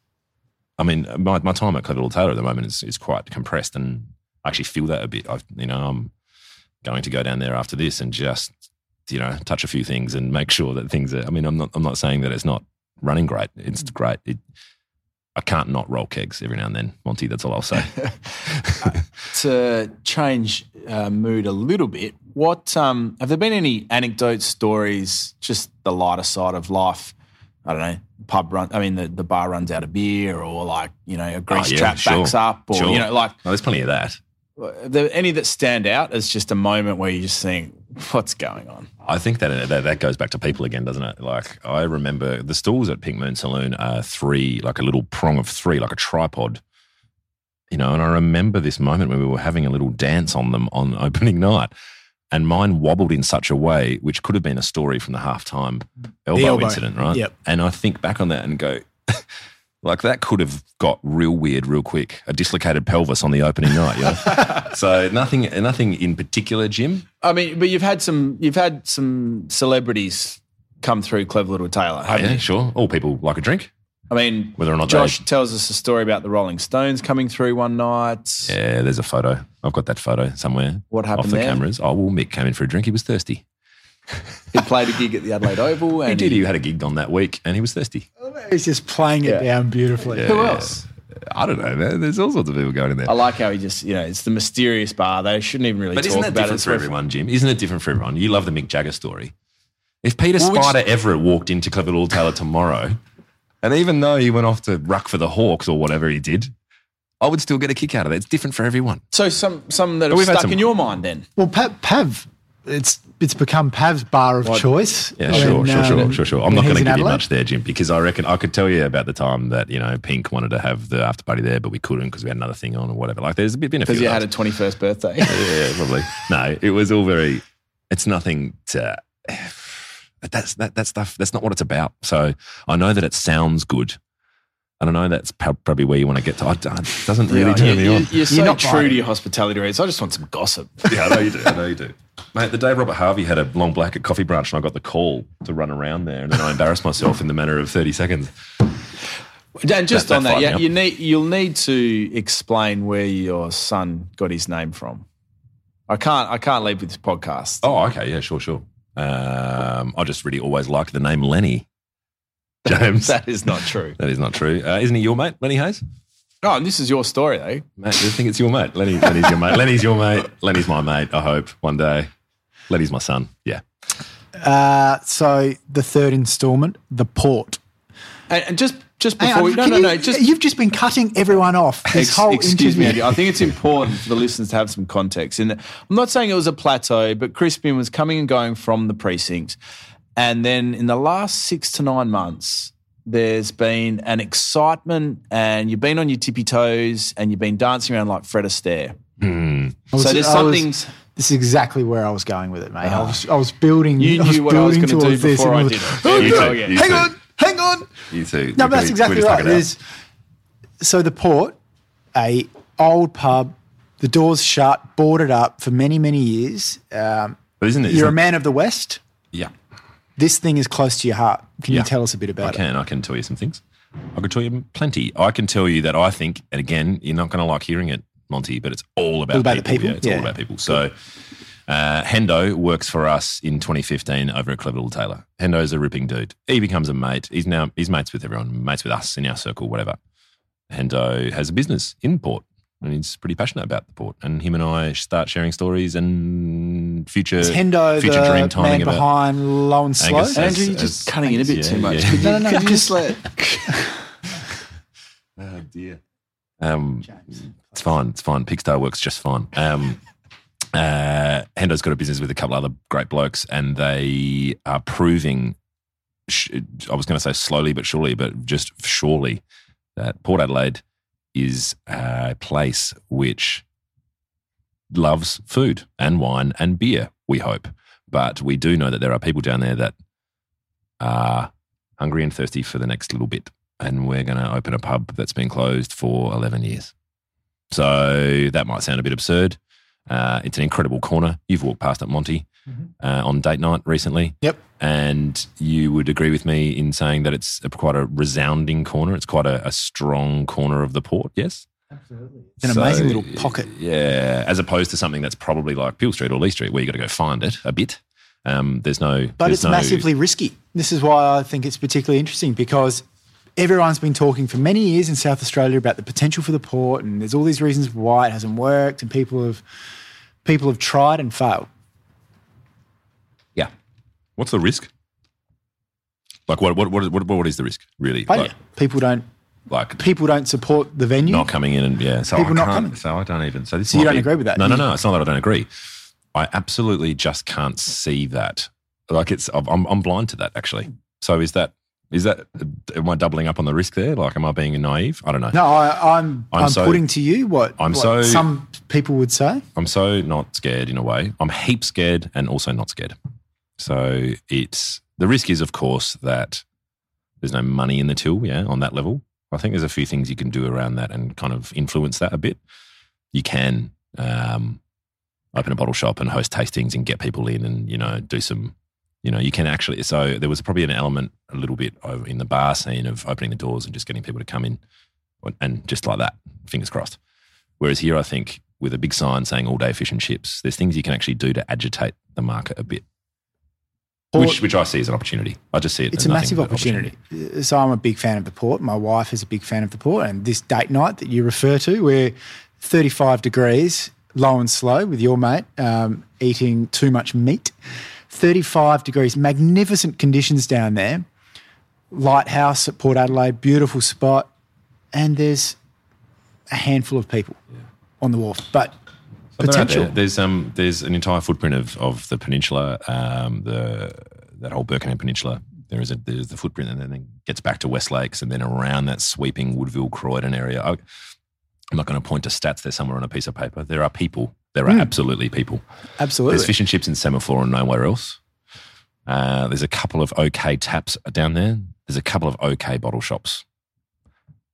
I mean my, my time at Little Tailor at the moment is, is quite compressed and I actually feel that a bit. I you know I'm going to go down there after this and just you know touch a few things and make sure that things are. I mean I'm not I'm not saying that it's not running great. It's great. It, I can't not roll kegs every now and then, Monty. That's all I'll say.
to change uh, mood a little bit, what um, have there been any anecdotes, stories, just the lighter side of life? I don't know, pub run. I mean, the, the bar runs out of beer, or like you know, a grease
Oh, yeah,
trap
sure.
backs up, or
Sure.
you know, like
No, there's plenty of that.
There any that stand out as just a moment where you just think, what's going on?
I think that, uh, that that goes back to people again, doesn't it? Like I remember the stalls at Pink Moon Saloon are three, like a little prong of three, like a tripod. You know, and I remember this moment when we were having a little dance on them on opening night, and mine wobbled in such a way, which could have been a story from the halftime elbow,
elbow.
incident, right?
Yep.
And I think back on that and go, like that could have got real weird real quick. A dislocated pelvis on the opening night, you know. so nothing, nothing in particular, Jim.
I mean, but you've had some, you've had some celebrities come through Clever Little Tailor,
Yeah,
you?
sure. All people like a drink.
I mean,
Whether or not
Josh
they-
tells us a story about the Rolling Stones coming through one night.
Yeah, there's a photo. I've got that photo somewhere.
What happened
off the
there?
cameras? Oh, well, Mick came in for a drink. He was thirsty.
He played a gig at the Adelaide Oval. And
He did. He had a gig on that week, and he was thirsty.
He's just playing it
Yeah.
down beautifully.
Yeah.
Who else?
I don't know, man. There's all sorts of people going in there.
I like how he just, you know, it's the mysterious bar. They shouldn't even really
But
talk
isn't that
about
different
it.
for everyone, Jim? Isn't it different for everyone? You love the Mick Jagger story. If Peter
Well, which-
Spider Everitt walked into Clever Little Tailor tomorrow, and even though he went off to ruck for the Hawks or whatever he did, I would still get a kick out of it. It's different for everyone.
So some some that have
we've
stuck
some-
in your mind then.
Well, Pav, Pav, it's it's become Pav's bar of choice.
Yeah,
when,
sure, sure,
um,
sure, sure, sure. I'm not going to
in
give you much there, Jim, because I reckon I could tell you about the time that you know Pink wanted to have the after party there, but we couldn't because we had another thing on or whatever. Like, there's been a.
Because you
of
had a
those.
21st birthday.
yeah, probably. No, it was all very. It's nothing to. That's that that stuff. That's not what it's about. So I know that it sounds good, and I know that's probably where you want to get to. I, it doesn't really
Yeah,
turn
you-
me
you-
on.
You're so
not
true
biting.
to your hospitality rates. I just want some gossip.
Yeah, I know you do. I know you do. Mate, the day Robert Harvey had a long black at Coffee Branch and I got the call to run around there and then I embarrassed myself in the manner of 30 seconds.
And just
That-
on
that
that, yeah, you need you'll need to explain where your son got his name from. I can't. I can't leave with this podcast.
Oh, okay. Yeah, sure, sure. Um, I just really always liked the name Lenny. James.
that is not true.
that is not true. Uh, isn't he your mate, Lenny Hayes?
Oh, and this is your story, though.
Mate, do you think it's your mate? Lenny, Lenny's your mate. Lenny's your mate. Lenny's my mate, I hope, one day. Lenny's my son. Yeah.
Uh, so the third instalment, the port.
And, and just just before
on,
we no no
you,
no just
you've just been cutting everyone off this
Ex-
whole
excuse me,
interview.
Andy. I think it's important for the listeners to have some context. And I'm not saying it was a plateau, but Crispian was coming and going from the precincts, And then in the last six to nine months, there's been an excitement, and you've been on your tippy toes, and you've been dancing around like Fred Astaire.
I was-
so there's
I was-
something.
This is exactly where I was going with it, mate. I was I was building.
You
I was
knew what I was going to do before I did it.
Oh,
You
no,
too, you
hang
too.
on, hang on.
You too.
No, but that's exactly
we just
right.
it.
There's, so the port, a old pub, the doors shut, boarded up for many many years. Um,
But isn't it?
you're a
isn't-
man of the West.
Yeah.
This thing is close to your heart. Can
Yeah.
you tell us a bit about it?
I can. I can tell you some things. I can tell you plenty. I can tell you that I think, and again, you're not going to like hearing it, Monty, but it's all about,
All about the people?
Yeah, it's
Yeah.
all about people. So, uh, Hendo works for us in 2015 over at Clever Little Tailor. Hendo's a ripping dude. He becomes a mate. He's now he's mates with everyone, mates with us in our circle, whatever. Hendo has a business in port, and he's pretty passionate about the port. And him and I start sharing stories and future
Is Hendo
future
the
dream timing
man
about.
behind Low and Slow?
Angus,
Andrew, you're just
as-
cutting in a bit
yeah,
too much.
yeah.
Could you,
No, no, no,
could you
just-
just let?
Oh dear. Um, it's fine. It's fine. Pigstar works just fine. Um, uh, Hendo's got a business with a couple other great blokes, and they are proving. sh- I was going to say slowly but surely, but just surely, that Port Adelaide is a place which loves food and wine and beer. We hope, but we do know that there are people down there that are hungry and thirsty for the next little bit and we're going to open a pub that's been closed for 11 years. So that might sound a bit absurd. Uh, it's an incredible corner. You've walked past it, Monty, uh, on date night recently.
Yep.
And you would agree with me in saying that it's a, quite a resounding corner. It's quite a, a strong corner of the port, yes? Absolutely.
It's an amazing little pocket.
Yeah, as opposed to something that's probably like Peel Street or Leigh Street, where you got to go find it a bit. Um, there's no,
But
there's
it's
no,
massively risky. This is why I think it's particularly interesting because everyone's been talking for many years in South Australia about the potential for the port, and there's all these reasons why it hasn't worked, and people have people have tried and failed.
What's the risk? Like what? What? What? What, what is the risk really?
Failure.
Like,
people don't
like
people don't support the venue.
not coming in and yeah. So
People
I
not coming.
So I don't even. So this
So you don't
be-
agree with that?
No, no, no. It's not that I don't agree. I absolutely just can't see that. Like it's. I'm. I'm blind to that actually. So is that? Is that? Am I doubling up on the risk there? Like, am I being naive? I don't know.
no, I, I'm
I'm
I'm,
so-
putting to you what,
I'm
what
so-
some people would say.
I'm so not scared in a way. I'm heap scared and also not scared. So it's the risk is, of course, that there's no money in the till. Yeah, on that level, I think there's a few things you can do around that and kind of influence that a bit. You can um, open a bottle shop and host tastings and get people in and you know do some. You know, you can actually. So there was probably an element a little bit in the bar scene of opening the doors and just getting people to come in, and just like that, fingers crossed. Whereas here, I think with a big sign saying all day fish and chips, there's things you can actually do to agitate the market a bit,
Port-
which which I see as an opportunity. I just see it.
It's a massive opportunity. Uh, So I'm a big fan of the port. My wife is a big fan of the port, and this date night that you refer to, where 35 degrees, low and slow, with your mate um, eating too much meat. 35 degrees, magnificent conditions down there. Lighthouse at Port Adelaide, beautiful spot, and there's a handful of people on the wharf, but
But they're out
potential.
there. There's um there's an entire footprint of, of the peninsula, um the that whole Birkenhead Peninsula. There is a there's the footprint, and then it gets back to West Lakes, and then around that sweeping Woodville Croydon area. I, I'm not going to point to stats there somewhere on a piece of paper. There are people. There are absolutely people.
Absolutely.
There's fish and chips in Semaphore and nowhere else. Uh, there's a couple of okay taps down there. There's a couple of okay bottle shops,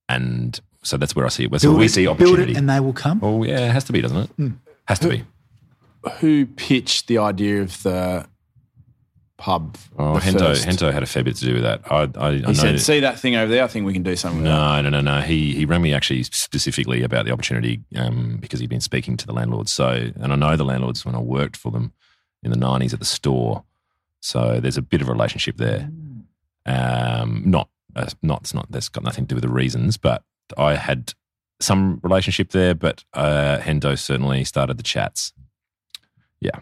and so that's where I see it. Where we see
build
opportunity.
it, and they will come.
oh yeah, it has to be, doesn't it? Has to be.
Who pitched the idea of the pub.
Oh,
the
Hendo,
first.
Hendo had a fair bit to do with that. I, I, I
He
know.
said, "See that thing over there? I think we can do something." with that."
no, no, no, no. He he rang me actually specifically about the opportunity um, because he'd been speaking to the landlords. So, and I know the landlords when I worked for them in the nineties at the store. So there's a bit of a relationship there. Um, not, uh, not, it's not. That's got nothing to do with the reasons, but I had some relationship there. But uh, Hendo certainly started the chats. Yeah.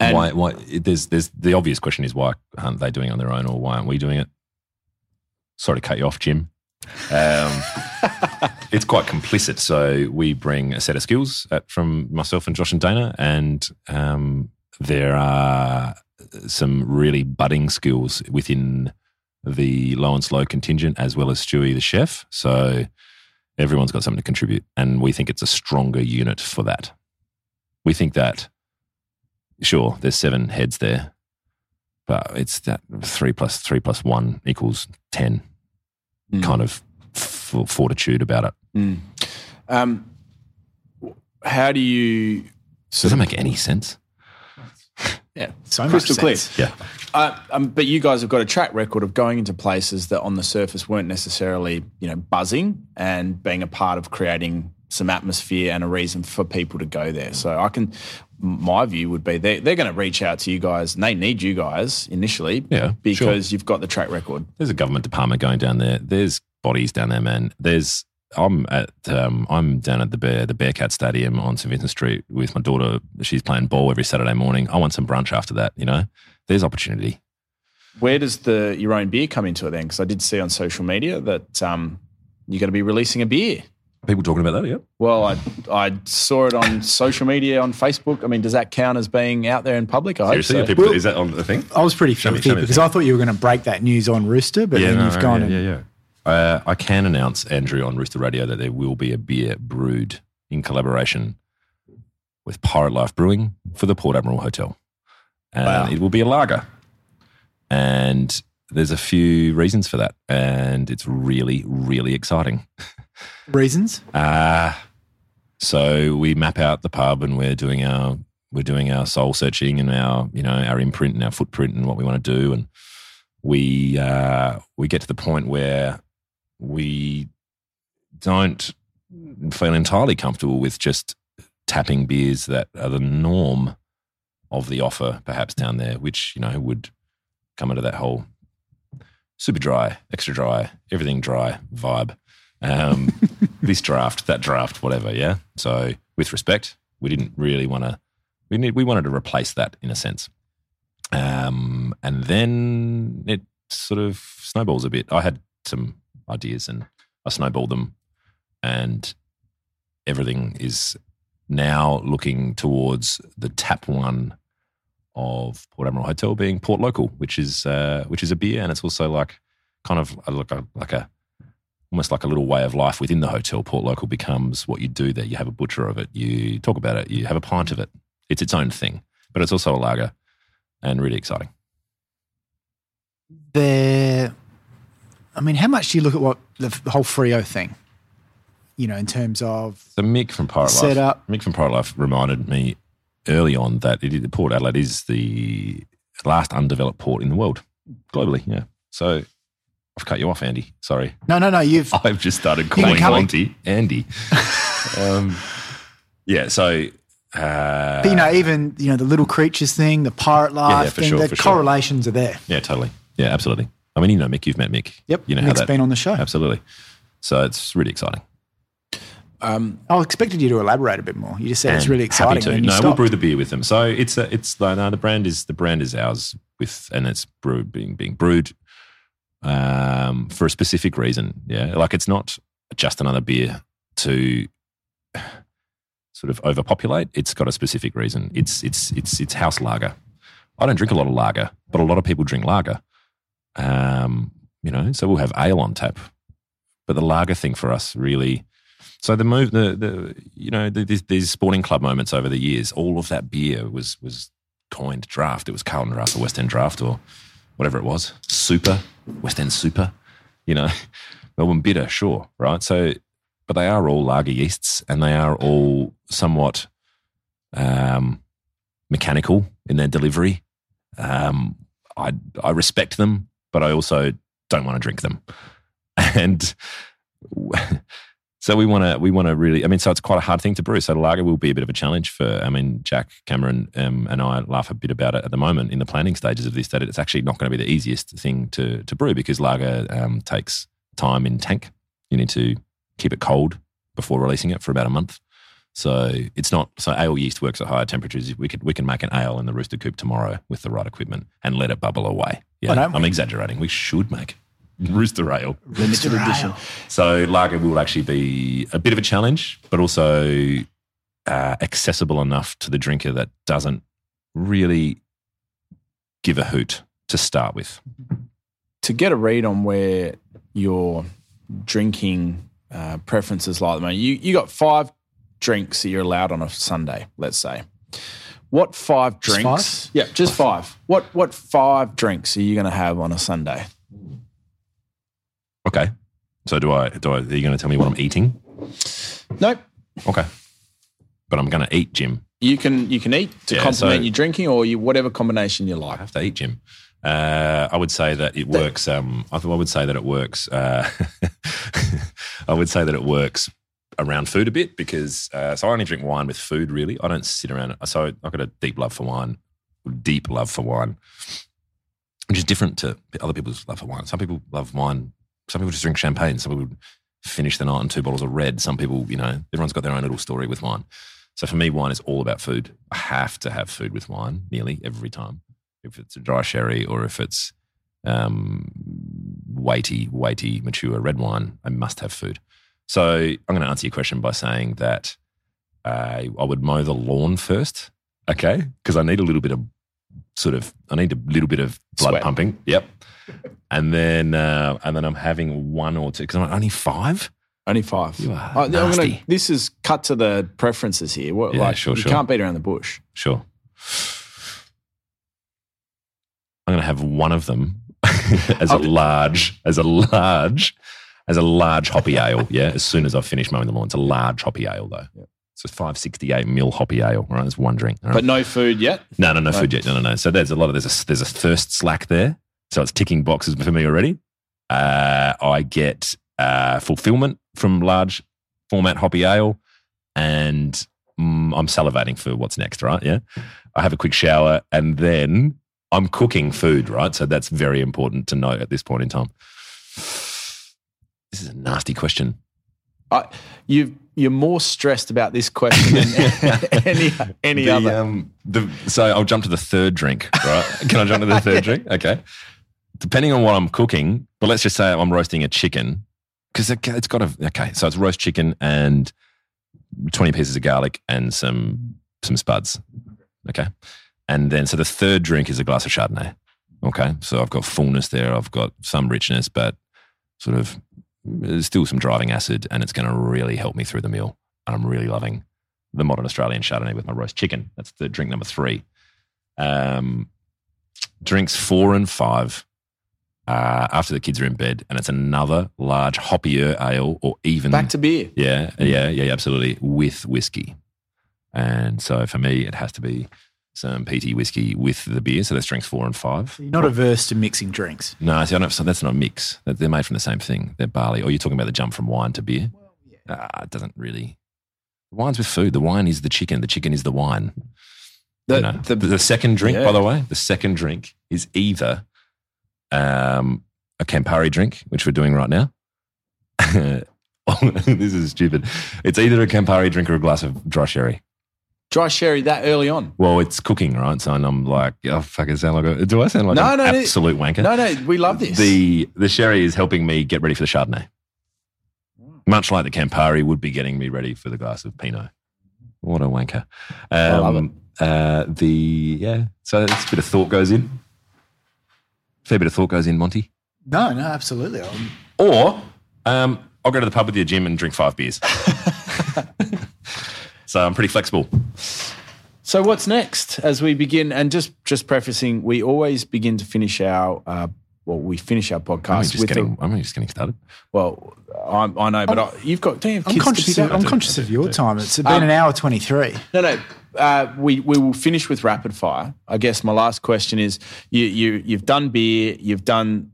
And-
why? Why? There's, there's the obvious question is why aren't they doing it on their own, or why aren't we doing it? Sorry to cut you off, Jim. Um, it's quite complicit. So we bring a set of skills at, from myself and Josh and Dana, and um, there are some really budding skills within the low and slow contingent, as well as Stewie the chef. So everyone's got something to contribute, and we think it's a stronger unit for that. We think that, sure, there's seven heads there, but it's that three plus three plus one equals ten
Mm.
kind of f- fortitude about it.
Mm. Um, how do you?
Does that make any sense?
Yeah,
So
crystal
much
clear.
Yeah.
Uh, um, but you guys have got a track record of going into places that on the surface weren't necessarily, you know, buzzing and being a part of creating some atmosphere and a reason for people to go there. So I can, my view would be they're, they're going to reach out to you guys and they need you guys initially,
Yeah,
because you've got the track record.
There's a government department going down there. There's bodies down there, man. There's I'm at um, I'm down at the Bear the Bearcat Stadium on St Vincent Street with my daughter. She's playing ball every Saturday morning. I want some brunch after that. You know, there's opportunity.
Where does the your own beer come into it then? Because I did see on social media that um, you're going to be releasing a beer.
People talking about that, yeah.
Well, I I saw it on social media on Facebook. I mean, does that count as being out there in public? I
Seriously,
so.
are people,
Well-
is that on the thing?
I was pretty
Show me-
filthy
show me the
because. I thought you were going to break that news on Rooster, but then
no,
you've gone
yeah,
and
yeah, yeah. Uh, I can announce Andrew on Rooster Radio that there will be a beer brewed in collaboration with Pirate Life Brewing for the Port Admiral Hotel, and
Wow.
it will be a lager. And there's a few reasons for that, and it's really, really exciting.
reasons.
Uh, so we map out the pub and we're doing our we're doing our soul searching and our you know our imprint and our footprint and what we want to do and we uh, we get to the point where we don't feel entirely comfortable with just tapping beers that are the norm of the offer perhaps down there which you know would come into that whole super dry extra dry everything dry vibe um, this draft, that draft, whatever. Yeah. So with respect, we didn't really want to. We need. We wanted to replace that in a sense. Um, and then it sort of snowballs a bit. I had some ideas and I snowballed them, and everything is now looking towards the tap one of Port Admiral Hotel being Port Local, which is uh, which is a beer, and it's also like kind of like a like a almost like a little way of life within the hotel. Port Local becomes what you do there. You have a butcher of it. You talk about it. You have a pint of it. It's its own thing, but it's also a lager and really exciting.
There, I mean, how much do you look at what the, the whole Freo thing? You know, in terms of
So Mick from Pirate
Set
Life,
up.
Mick from Pirate Life reminded me early on that it, Port Adelaide is the last undeveloped port in the world globally. Yeah. So I've cut you off, Andy. Sorry.
no, no, no. You've
I've just started calling. Monty Andy. um, yeah. So. Uh,
But, you know, even you know the little creatures thing, the pirate life
yeah, for
thing,
sure,
the
for sure.
correlations are there.
Yeah, totally. Yeah, absolutely. I mean, you know Mick, you've met Mick.
Yep,
You know
Nick's
how that,
been on the show.
Absolutely. So it's really exciting.
Um,
I expected you to elaborate a bit more. You just said it's really
happy
exciting.
to.
and you
No, we'll brew the beer with them. So it's a, it's like no, the brand is the brand is ours with, and it's brewed being being brewed um, for a specific reason. Yeah, like it's not just another beer to sort of overpopulate. It's got a specific reason. It's it's it's it's house lager. I don't drink a lot of lager, but a lot of people drink lager. Um, you know, so we'll have ale on tap, but the lager thing for us really. So the move, the the you know the, these, these sporting club moments over the years, all of that beer was was coined draft. It was Carlton Draft or West End Draft or whatever it was, Super West End Super. You know, Melbourne Bitter, sure, right? So, but they are all lager yeasts, and they are all somewhat um, mechanical in their delivery. Um, I I respect them, but I also don't want to drink them. And so we want to we want to really. I mean, so it's quite a hard thing to brew. So the lager will be a bit of a challenge for. I mean, Jack Cameron um, and I laugh a bit about it at the moment in the planning stages of this. That it's actually not going to be the easiest thing to to brew because lager um, takes time in tank. You need to keep it cold before releasing it for about a month. So it's not so ale yeast works at higher temperatures. We could we can make an ale in the rooster coop tomorrow with the right equipment and let it bubble away. Yeah,
don't we?
I'm exaggerating. We should make rooster ale.
Limited edition.
So lager will actually be a bit of a challenge, but also uh, accessible enough to the drinker that doesn't really give a hoot to start with.
to get a read on where your drinking uh, preferences lie at the moment, you, you got five drinks that you're allowed on a Sunday, let's say. What five drinks? Yeah, just five. What what five drinks are you going to have on a Sunday?
Okay. So do I? Do I? Are you going to tell me what I'm eating?
Nope.
Okay. But I'm going to eat, Jim.
You can you can eat to
Yeah,
complement
so-
your drinking or you whatever combination you like.
I have to eat, Jim. Uh, I would say that it works. Um, I would say that it works. Uh, I would say that it works around food a bit because uh, so I only drink wine with food. Really, I don't sit around. So I've got a deep love for wine, deep love for wine, which is different to other people's love for wine. Some people love wine. Some people just drink champagne. Some people finish the night on two bottles of red. Some people, you know, everyone's got their own little story with wine. So for me, wine is all about food. I have to have food with wine nearly every time if it's a dry sherry or if it's um, weighty, weighty, mature red wine, I must have food. So I'm going to answer your question by saying that uh, I would mow the lawn first, okay? Because I need a little bit of sort of, I need a little bit of blood
Sweat.
pumping. Yep. And then, uh, and then I'm having one or two because I'm only five.
Only five.
You are
I- I'm gonna- this is cut to the preferences here. What,
Yeah,
like,
sure,
you
sure.
can't beat around the bush.
Sure. I'm going to have one of them as a large, as a large, as a large hoppy ale. Yeah, as soon as I finish mowing the lawn, it's a large hoppy ale though. It's a 568 mil hoppy ale. Right, drink. all right?
But no food yet.
no, no, no
no.
food yet. No, no, no. So there's a lot of there's a there's a thirst slack there. So it's ticking boxes for me already. Uh, I get uh, fulfillment from large format hoppy ale, and mm, I'm salivating for what's next. Right? Yeah. I have a quick shower, and then I'm cooking food. Right? So that's very important to note at this point in time. This is a nasty question.
I, you you're more stressed about this question than any any
The,
other.
Um, the, so I'll jump to the third drink, right? Can I jump to the third drink? Okay. Depending on what I'm cooking, but let's just say I'm roasting a chicken because it, it's got a okay. So it's roast chicken and twenty pieces of garlic and some some spuds. Okay, and then so the third drink is a glass of Chardonnay. Okay, so I've got fullness there. I've got some richness, but sort of there's still some driving acid, and it's going to really help me through the meal. And I'm really loving the modern Australian Chardonnay with my roast chicken. That's the drink number three. Um, drinks four and five uh, after the kids are in bed, and it's another large hoppier ale, or even
Back to beer.
yeah, yeah, yeah, absolutely with whiskey. And so for me, it has to be some peaty whiskey with the beer. So that's drinks four and five.
You're not averse to mixing drinks.
No, see, I don't, so that's not a mix. They're made from the same thing. They're barley. Or you're talking about the jump from wine to beer? Ah, it doesn't really. Wine's with food. The wine is the chicken. The chicken is the wine.
The,
You know,
the,
the, second drink,
Yeah.
by the way, the second drink is either um, a Campari drink, which we're doing right now. this is stupid. It's either a Campari drink or a glass of dry sherry.
Dry sherry that early on.
Well, it's cooking, right? So and I'm like, oh, fuck, it sound like a, do I sound like
No,
an
no, no.
absolute wanker?
No, no, we love this.
The the sherry is helping me get ready for the Chardonnay. Much like the Campari would be getting me ready for the glass of Pinot. What a wanker. Um,
love it.
Uh, the yeah, so it's a bit of thought goes in. Fair bit of thought goes in, Monty.
No, no, absolutely. Um,
Or um, I'll go to the pub with your gym and drink five beers. so I'm pretty flexible.
So what's next as we begin? And just just prefacing, we always begin to finish our uh, well, we finish our
I'm
podcast
just
with
getting.
the,
I'm just getting started.
well, I'm, I know, but I, you've got don't you have
I'm conscious.
to
Of. I'm conscious of your time. It's been
Um,
an hour twenty three.
No, no. Uh, we we will finish with rapid fire. I guess my last question is: you you you've done beer, you've done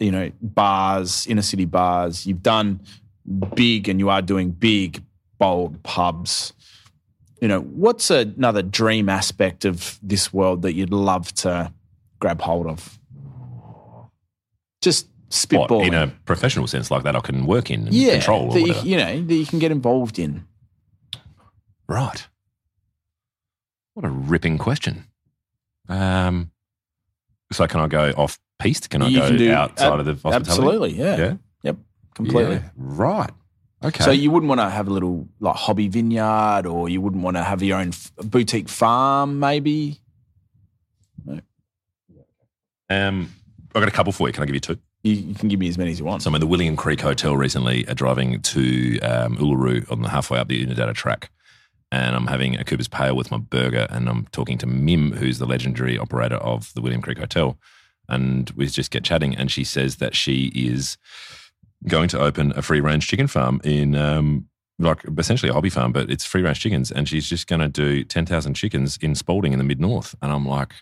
you know bars, inner city bars, you've done big, and you are doing big, bold pubs. You know, what's another dream aspect of this world that you'd love to grab hold of? Just
What,
spitballing.
in a professional sense like that, I can work in and
yeah,
control or
that you, you know that you can get involved in.
Right. What a ripping question. Um, so can I go off piste? Can I
You
go
can do-
outside
ab-
of the hospitality?
Absolutely, yeah,
Yeah.
yep, completely.
Yeah, Right. Okay.
So you wouldn't want to have a little like hobby vineyard, or you wouldn't want to have your own f- boutique farm, maybe.
um, I've got a couple for you. Can I give you two?
You, you can give me as many as you want.
So I'm in the William Creek Hotel recently, uh, driving to um, Uluru on the halfway up the Oodnadatta track. And I'm having a Cooper's Pale with my burger, and I'm talking to Mim, who's the legendary operator of the William Creek Hotel. And we just get chatting, and she says that she is going to open a free range chicken farm in, um, like, essentially a hobby farm, but it's free range chickens. And she's just going to do 10,000 chickens in Spalding in the mid north. And I'm like,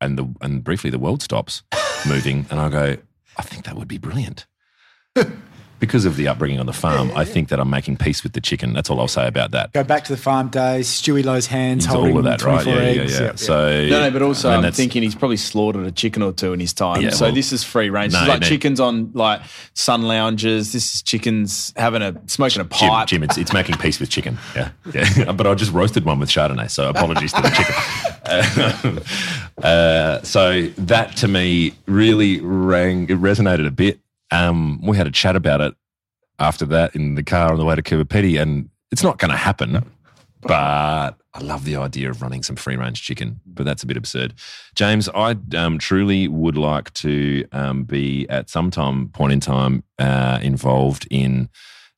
and the and briefly the world stops moving, and I go, I think that would be brilliant. because of the upbringing on the farm, I think that I'm making peace with the chicken. That's all I'll say about that.
Go back to the farm days. Stewie Loewe's hands
It's
holding
all of that, right? Yeah, yeah,
eggs.
yeah.
Yep, yep.
So
no, no, but also
and
I'm thinking he's probably slaughtered a chicken or two in his time.
Yeah,
so
well,
this is free range.
no,
It's like
no.
chickens on like sun lounges. This is chickens having a smoking a
Jim,
pipe.
Jim, it's, it's making peace with chicken. Yeah, yeah. but I just roasted one with Chardonnay, so apologies to the chicken. uh, so that to me really rang, it resonated a bit. Um, we had a chat about it after that in the car on the way to Cooper and it's not going to happen. But I love the idea of running some free range chicken, but that's a bit absurd. James, I um, truly would like to um, be at some time point in time uh, involved in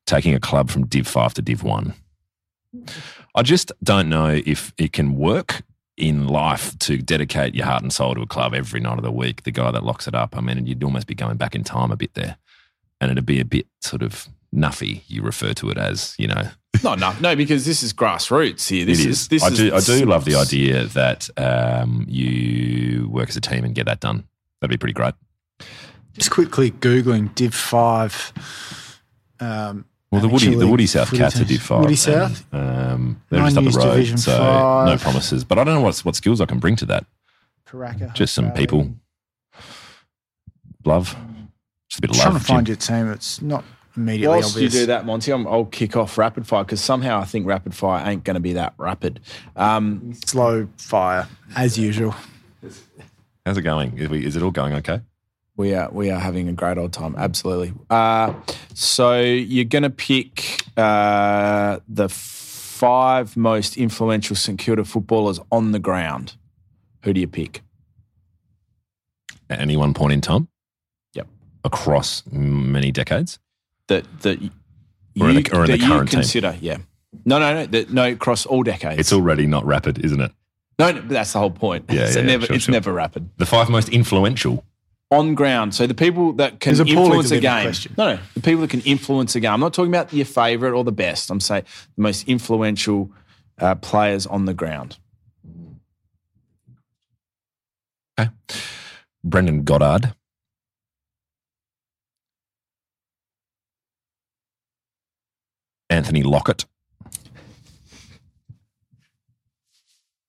taking a club from Div 5 to Div 1. I just don't know if it can work in life to dedicate your heart and soul to a club every night of the week. The guy that locks it up, I mean, you'd almost be going back in time a bit there. And it'd be a bit sort of nuffy, you refer to it as, you know.
no, no, no, because this is grassroots here. This
it
is.
is.
This
I
is
do. I do love the idea that um, you work as a team and get that done. That'd be pretty great.
Just quickly Googling Div 5. Um,
Well, the Woody, the Woody South
footy
Cats are
teams.
Div Five.
Woody
and,
South?
um, they're
Nine
just up the road,
Division
so
five.
no promises. But I don't know what what skills I can bring to that.
Karaka,
Just some
Hope
people. Love, just a bit of love.
Trying to find
Jim.
your team. It's not immediately
Whilst
obvious.
you do that, Monty, I'm, I'll kick off rapid fire because somehow I think rapid fire ain't going to be that rapid. Um,
Slow fire, as usual.
How's it going? Is, we, is it all going okay?
We are we are having a great old time. Absolutely. Uh, so you're going to pick uh, the five most influential St Kilda footballers on the ground. Who do you pick?
At any one point in time,
Yep.
across many decades.
That that you,
Or in the- or in the
that you
current team.
consider? Yeah. No, no, no. That, no, across all decades.
It's already not rapid, isn't it?
no, no, but that's the whole point.
Yeah,
it's
yeah,
never,
sure,
it's
sure.
never rapid.
The five most influential.
On ground. So the people that can
There's
influence a game.
question.
No, no, the people that can influence a game. I'm not talking about your favourite or the best. I'm saying the most influential uh, players on the ground.
Okay. Brendon Goddard. Anthony Lockett.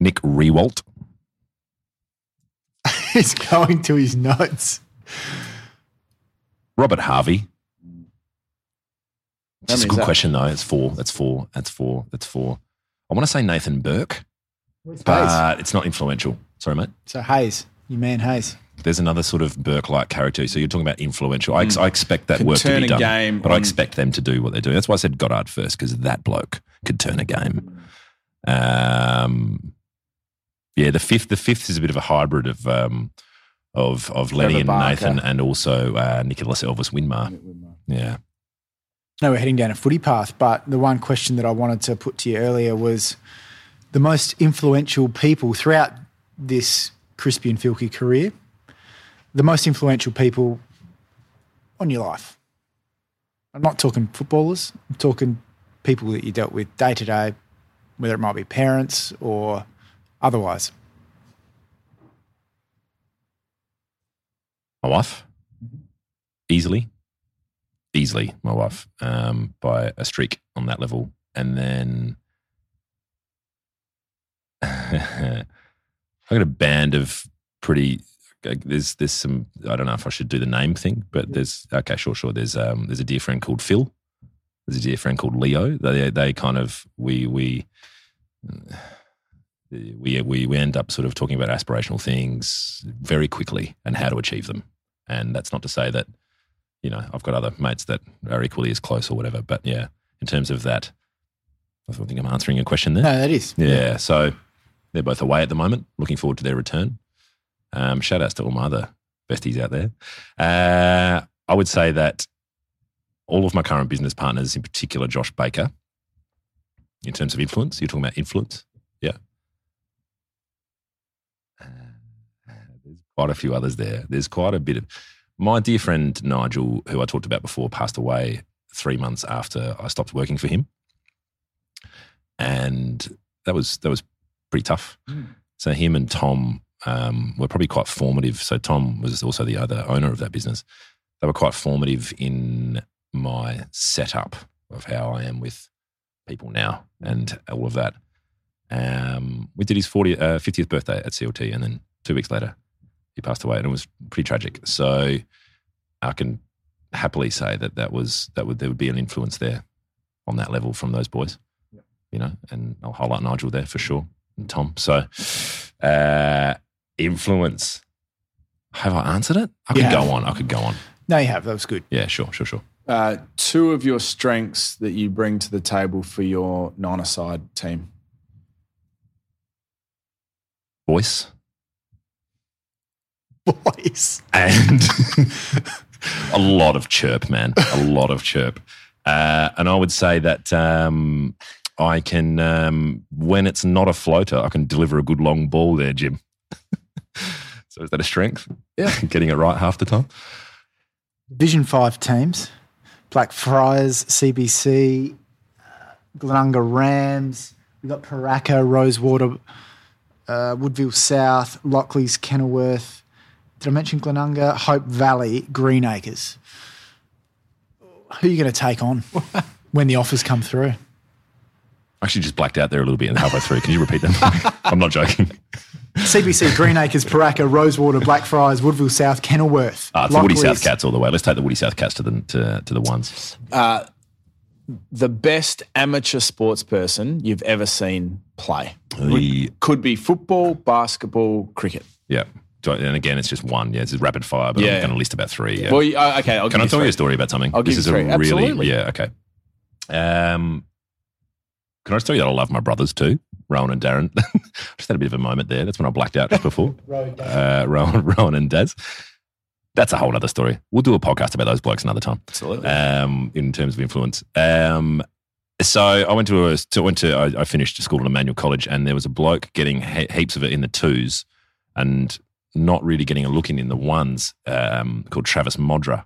Nick Riewoldt.
He's going to his notes.
Robert Harvey. That's a good
that?
question, though. It's four. That's four. That's four. That's four. I want to say Nathan Burke,
Hayes.
but it's not influential. Sorry, mate.
So Hayes, you man Hayes.
There's another sort of Burke-like character. So you're talking about influential. I, ex- I expect that
Could
work to be done,
game
but I expect them to do what they're doing. That's why I said Goddard first because that bloke could turn a game. Um, yeah, the fifth. The fifth is a bit of a hybrid of um, of of Lenny
Trevor
and
Barker.
Nathan, and also uh, Nicholas Elvis Winmar. Yeah,
No, we're heading down a footy path, but the one question that I wanted to put to you earlier was the most influential people throughout this Crispian Fielke career. the most influential people on your life. I'm not talking footballers. I'm talking people that you dealt with day to day, whether it might be parents or otherwise.
My wife, easily, easily, my wife, um, by a streak on that level. And then I got a band of pretty. There's there's some I don't know if I should do the name thing, but there's okay, sure, sure. There's um there's a dear friend called Phil. There's a dear friend called Leo. They they kind of we we we we we end up sort of talking about aspirational things very quickly and how to achieve them. And that's not to say that you know I've got other mates that are equally as close or whatever. But yeah, in terms of that, I think I'm answering your question there.
No, that is.
Yeah, so they're both away at the moment. Looking forward to their return. Um, shout outs to all my other besties out there. Uh, I would say that all of my current business partners, in particular Josh Baker, in terms of influence, you're talking about influence, yeah. Uh, there's quite a few others there. There's quite a bit of my dear friend Nigel, who I talked about before, passed away three months after I stopped working for him, and that was that was pretty tough. So him and Tom um, were probably quite formative. So Tom was also the other owner of that business. They were quite formative in my setup of how I am with people now and all of that. Um, we did his 40, uh, 50th birthday at CLT, and then two weeks later, he passed away, and it was pretty tragic. So I can happily say that that was that would there would be an influence there on that level from those boys, you know. And I'll highlight Nigel there for sure, and Tom. So uh, influence. Have I answered it? I could
You
go on. I could go on.
No, you have. That was good.
Yeah, sure, sure, sure.
Uh, two of your strengths that you bring to the table for your nine-a-side team.
Voice
Boys.
and a lot of chirp, man. A lot of chirp. Uh, and I would say that um, I can, um, when it's not a floater, I can deliver a good long ball there, Jim. so is that a strength?
Yeah.
Getting it right half the time?
Division 5 teams Blackfriars, CBC, uh, Glenunga Rams. We've got Pooraka, Rosewater, uh, Woodville South, Lockleys, Kenilworth. Did I mention Glenunga? Hope Valley, Greenacres. Who are you going to take on when the offers come through?
I actually just blacked out there a little bit and halfway through. Can you repeat them? I'm not joking.
CBC, Greenacres, Pooraka, Rosewater, Blackfriars, Woodville South, Kenilworth.
Uh, it's the Woody South Cats all the way. Let's take the Woody South Cats to the to, to the ones.
The best amateur sports person you've ever seen play.
The,
Could be football, basketball, cricket.
yeah. I- And again, it's just one. Yeah, it's rapid fire, but
Yeah.
I'm going to list about three. Yeah.
Well, uh, okay, I'll
Can I tell you a story about something?
I'll
this is a really
Absolutely.
yeah. Okay. Um, can I just tell you that I love my brothers too, Rowan and Darren? just had a bit of a moment there. That's when I blacked out just before. uh, Rowan, Rowan and Daz. That's a whole other story. We'll do a podcast about those blokes another time.
Absolutely.
Um, in terms of influence. Um, so I went to a to, went to I, I finished school at Immanuel College, and there was a bloke getting he- heaps of it in the twos, and not really getting a look in in the ones. Um, called Travis Modra,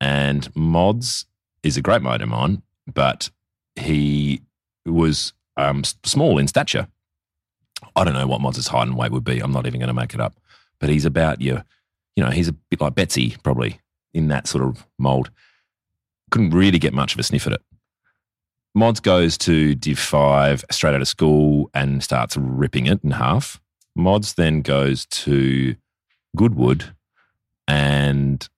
and Mods is a great mate of mine, but he was um, small in stature. I don't know what Mods' height and weight would be. I'm not even going to make it up, but he's about your, you know, he's a bit like Betsy probably in that sort of mold. Couldn't really get much of a sniff at it. Mods goes to Div 5 straight out of school and starts ripping it in half. Mods then goes to Goodwood and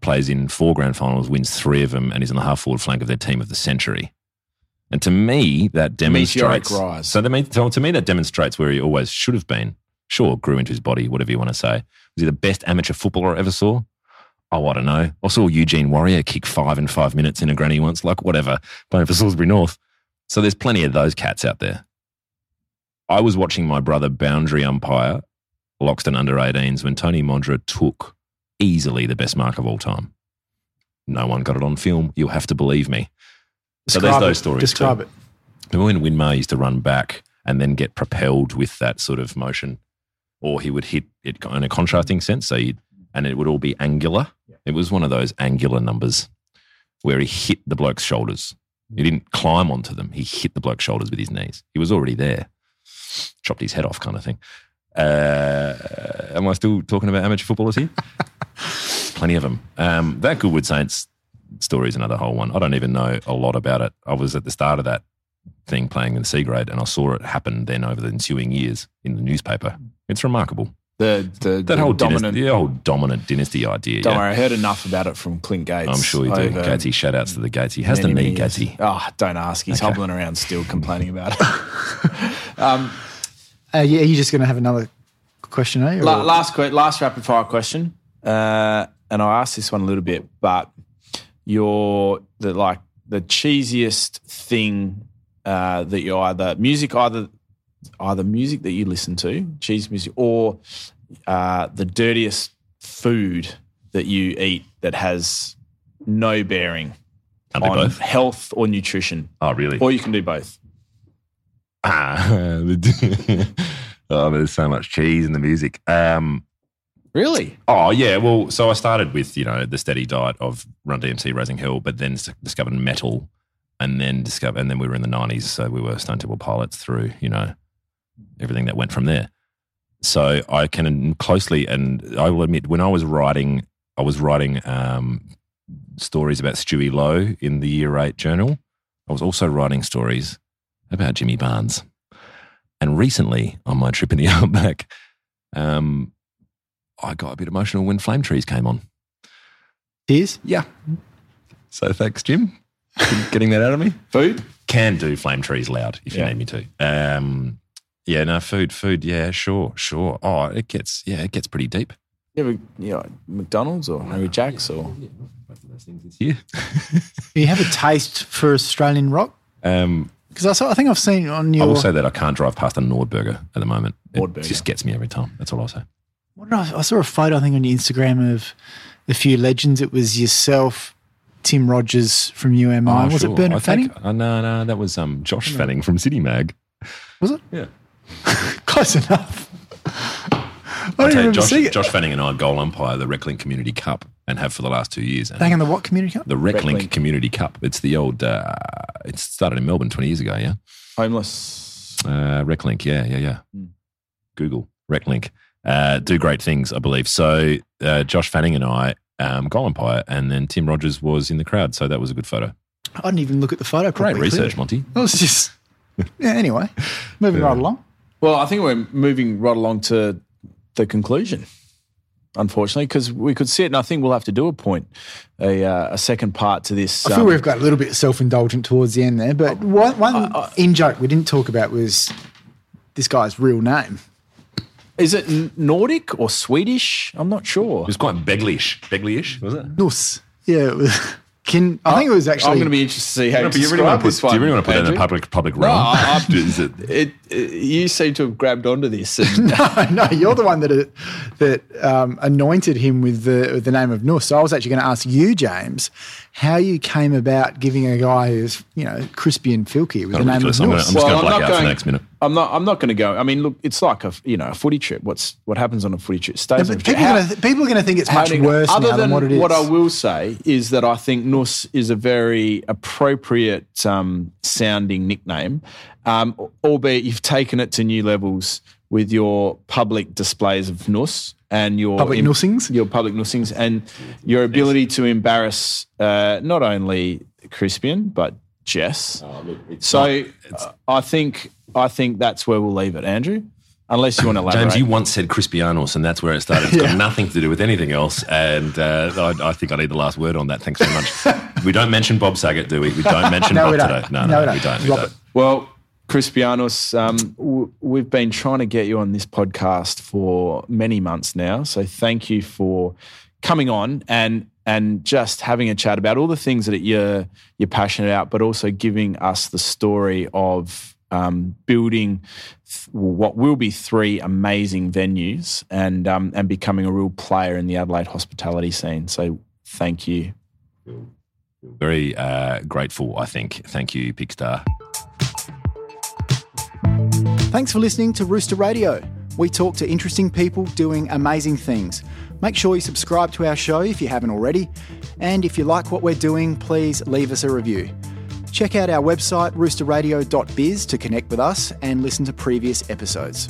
plays in four grand finals, wins three of them, and is on the half forward flank of their team of the century. And to me, that demonstrates. So, the, so to me, that demonstrates where he always should have been. Sure, grew into his body, whatever you want to say. Was he the best amateur footballer I ever saw? Oh, I don't know. I saw Eugene Warrior kick five in five minutes in a granny once, like whatever, playing for Salisbury North. So there's plenty of those cats out there. I was watching my brother boundary umpire Loxton under 18s when Tony Modra took easily the best mark of all time. No one got it on film. You'll have to believe me. so there's
Describe
those
it.
stories.
Describe
too.
it.
Remember when Winmar used to run back and then get propelled with that sort of motion, or he would hit it in a contrasting sense. So and it would all be angular. It was one of those angular numbers where he hit the bloke's shoulders. He didn't climb onto them. He hit the bloke's shoulders with his knees. He was already there. Chopped his head off, kind of thing. Uh, am I still talking about amateur footballers here? Plenty of them. Um, that Goodwood Saints story is another whole one. I don't even know a lot about it. I was at the start of that thing playing in C grade, and I saw it happen then over the ensuing years in the newspaper. It's remarkable.
The, the,
That
the
whole
dominant.
dynasty, the whole dominant dynasty idea.
Don't
yeah.
worry, I heard enough about it from Clint Gates.
I'm sure you do. Gatesy, shout outs to the Gatesy. How's the knee. Gatesy?
Oh, don't ask. He's
Okay.
hobbling around still complaining about it. um,
Uh, yeah, are you just going to have another question, eh? Or-
La- last que- last rapid fire question, uh, and I asked this one a little bit, but your the like the cheesiest thing uh, that you either music either either music that you listen to, cheese music, or uh, the dirtiest food that you eat that has no bearing on
both.
health or nutrition,
Oh, really?
or you can do both.
Ah, oh, there's so much cheese in the music. Um,
Really?
oh, yeah. Well, so I started with, you know, the steady diet of Run DMC, Raising Hell, but then discovered metal and then discovered, and then we were in the 90s. So we were Stone Temple Pilots through, you know, everything that went from there. So I can closely, and I will admit, when I was writing, I was writing um, stories about Stewie Loewe in the Year Eight Journal. I was also writing stories about Jimmy Barnes. And recently, on my trip in the outback, um, I got a bit emotional when Flame Trees came on.
Tears?
Yeah. So thanks, Jim, for getting that out of me.
Food?
Can do Flame Trees loud if you need me to. Um, yeah, no, food, food. Yeah, sure, sure. Oh, it gets, yeah, it gets pretty deep.
You ever, you know, McDonald's or Hungry Jack's or
Both of those things this.
Do you have a taste for Australian rock?
Um,
Because I, saw, I think I've seen on your.
I will say that I can't drive past a Nordburger at the moment. It
Nordburger.
just gets me every time. That's all I'll say.
What did I, I saw a photo, I think, on your Instagram of a few legends. It was yourself, Tim Rogers from You Am I.
Oh,
was
sure.
it Bernard
I
Fanning?
think, uh, no, no, that was um, Josh Fanning from City Mag.
Was it?
Yeah.
Close enough. I
I
don't
tell you, Josh,
seeing it.
Josh Fanning and I goal umpire the Reclink Community Cup and have for the last two years.
Back in the what community cup?
the Reclink,
Reclink.
Community Cup. It's the old. Uh, it started in Melbourne twenty years ago. Yeah,
homeless?
uh, Reclink. Yeah, yeah, yeah. Google Reclink. Uh, do great things, I believe. So uh, Josh Fanning and I um, goal umpire, and then Tim Rogers was in the crowd. So that was a good photo.
I didn't even look at the photo
Great
properly.
research,
clearly.
Monty.
It was just. Yeah, anyway, moving
Yeah.
right along.
Well, I think we're moving right along to the conclusion. Unfortunately, because we could see it, and I think we'll have to do a point, a, uh, a second part to this.
I feel
um,
we've got a little bit self indulgent towards the end there, but one, one in joke we didn't talk about was this guy's real name.
is it Nordic or Swedish? I'm not sure.
It was quite Beglish. Beglyish, was it?
Nuss. Yeah, it was. Can I think it was actually.
I'm going to be interested to see how you
you really
describe
want to
this
put,
one.
do you really want to put that in
a
the public public
No,
realm?
I- I-
Is it-
It, it, you seem to have grabbed onto this.
No, no, you're the one that uh, that um, anointed him with the with the name of Nuss. So I was actually going to ask you, James, how you came about giving a guy who's you know Crispian Fielke with the name of
ridiculous. I'm gonna- I'm just
Well,
going to black
not
out for the next minute.
I'm not. I'm not going to go. I mean, look, it's like a you know a footy trip. What's what happens on a footy trip stays
Yeah, but people, are gonna, people are going to think it's
how
much worse
Other
now
than
than what it is.
what I will say is that I think Nuss is a very appropriate um, sounding nickname, um, albeit you've taken it to new levels with your public displays of Nuss and your
Public nussings?
your public nussings, and your ability to embarrass uh, not only Crispian but Jess. so uh, I think I think that's where we'll leave it, Andrew. Unless you want to elaborate.
James, you once said Crispianos, and that's where it started. It's got nothing to do with anything else. And uh, I, I think I need the last word on that. Thanks very much. we don't mention Bob Saget, do we? We don't mention
No,
Bob
don't.
today. No,
No,
no,
we
we
don't.
don't. We don't.
Well, Crispianos, um, w- we've been trying to get you on this podcast for many months now. So thank you for coming on and and just having a chat about all the things that you're you're passionate about, but also giving us the story of um, building th- what will be three amazing venues and um, and becoming a real player in the Adelaide hospitality scene. So thank you.
Very uh, grateful, I think. Thank you, Pickstar.
Thanks for listening to Rooster Radio. We talk to interesting people doing amazing things. Make sure you subscribe to our show if you haven't already. And if you like what we're doing, please leave us a review. Check out our website roosterradio.biz to connect with us and listen to previous episodes.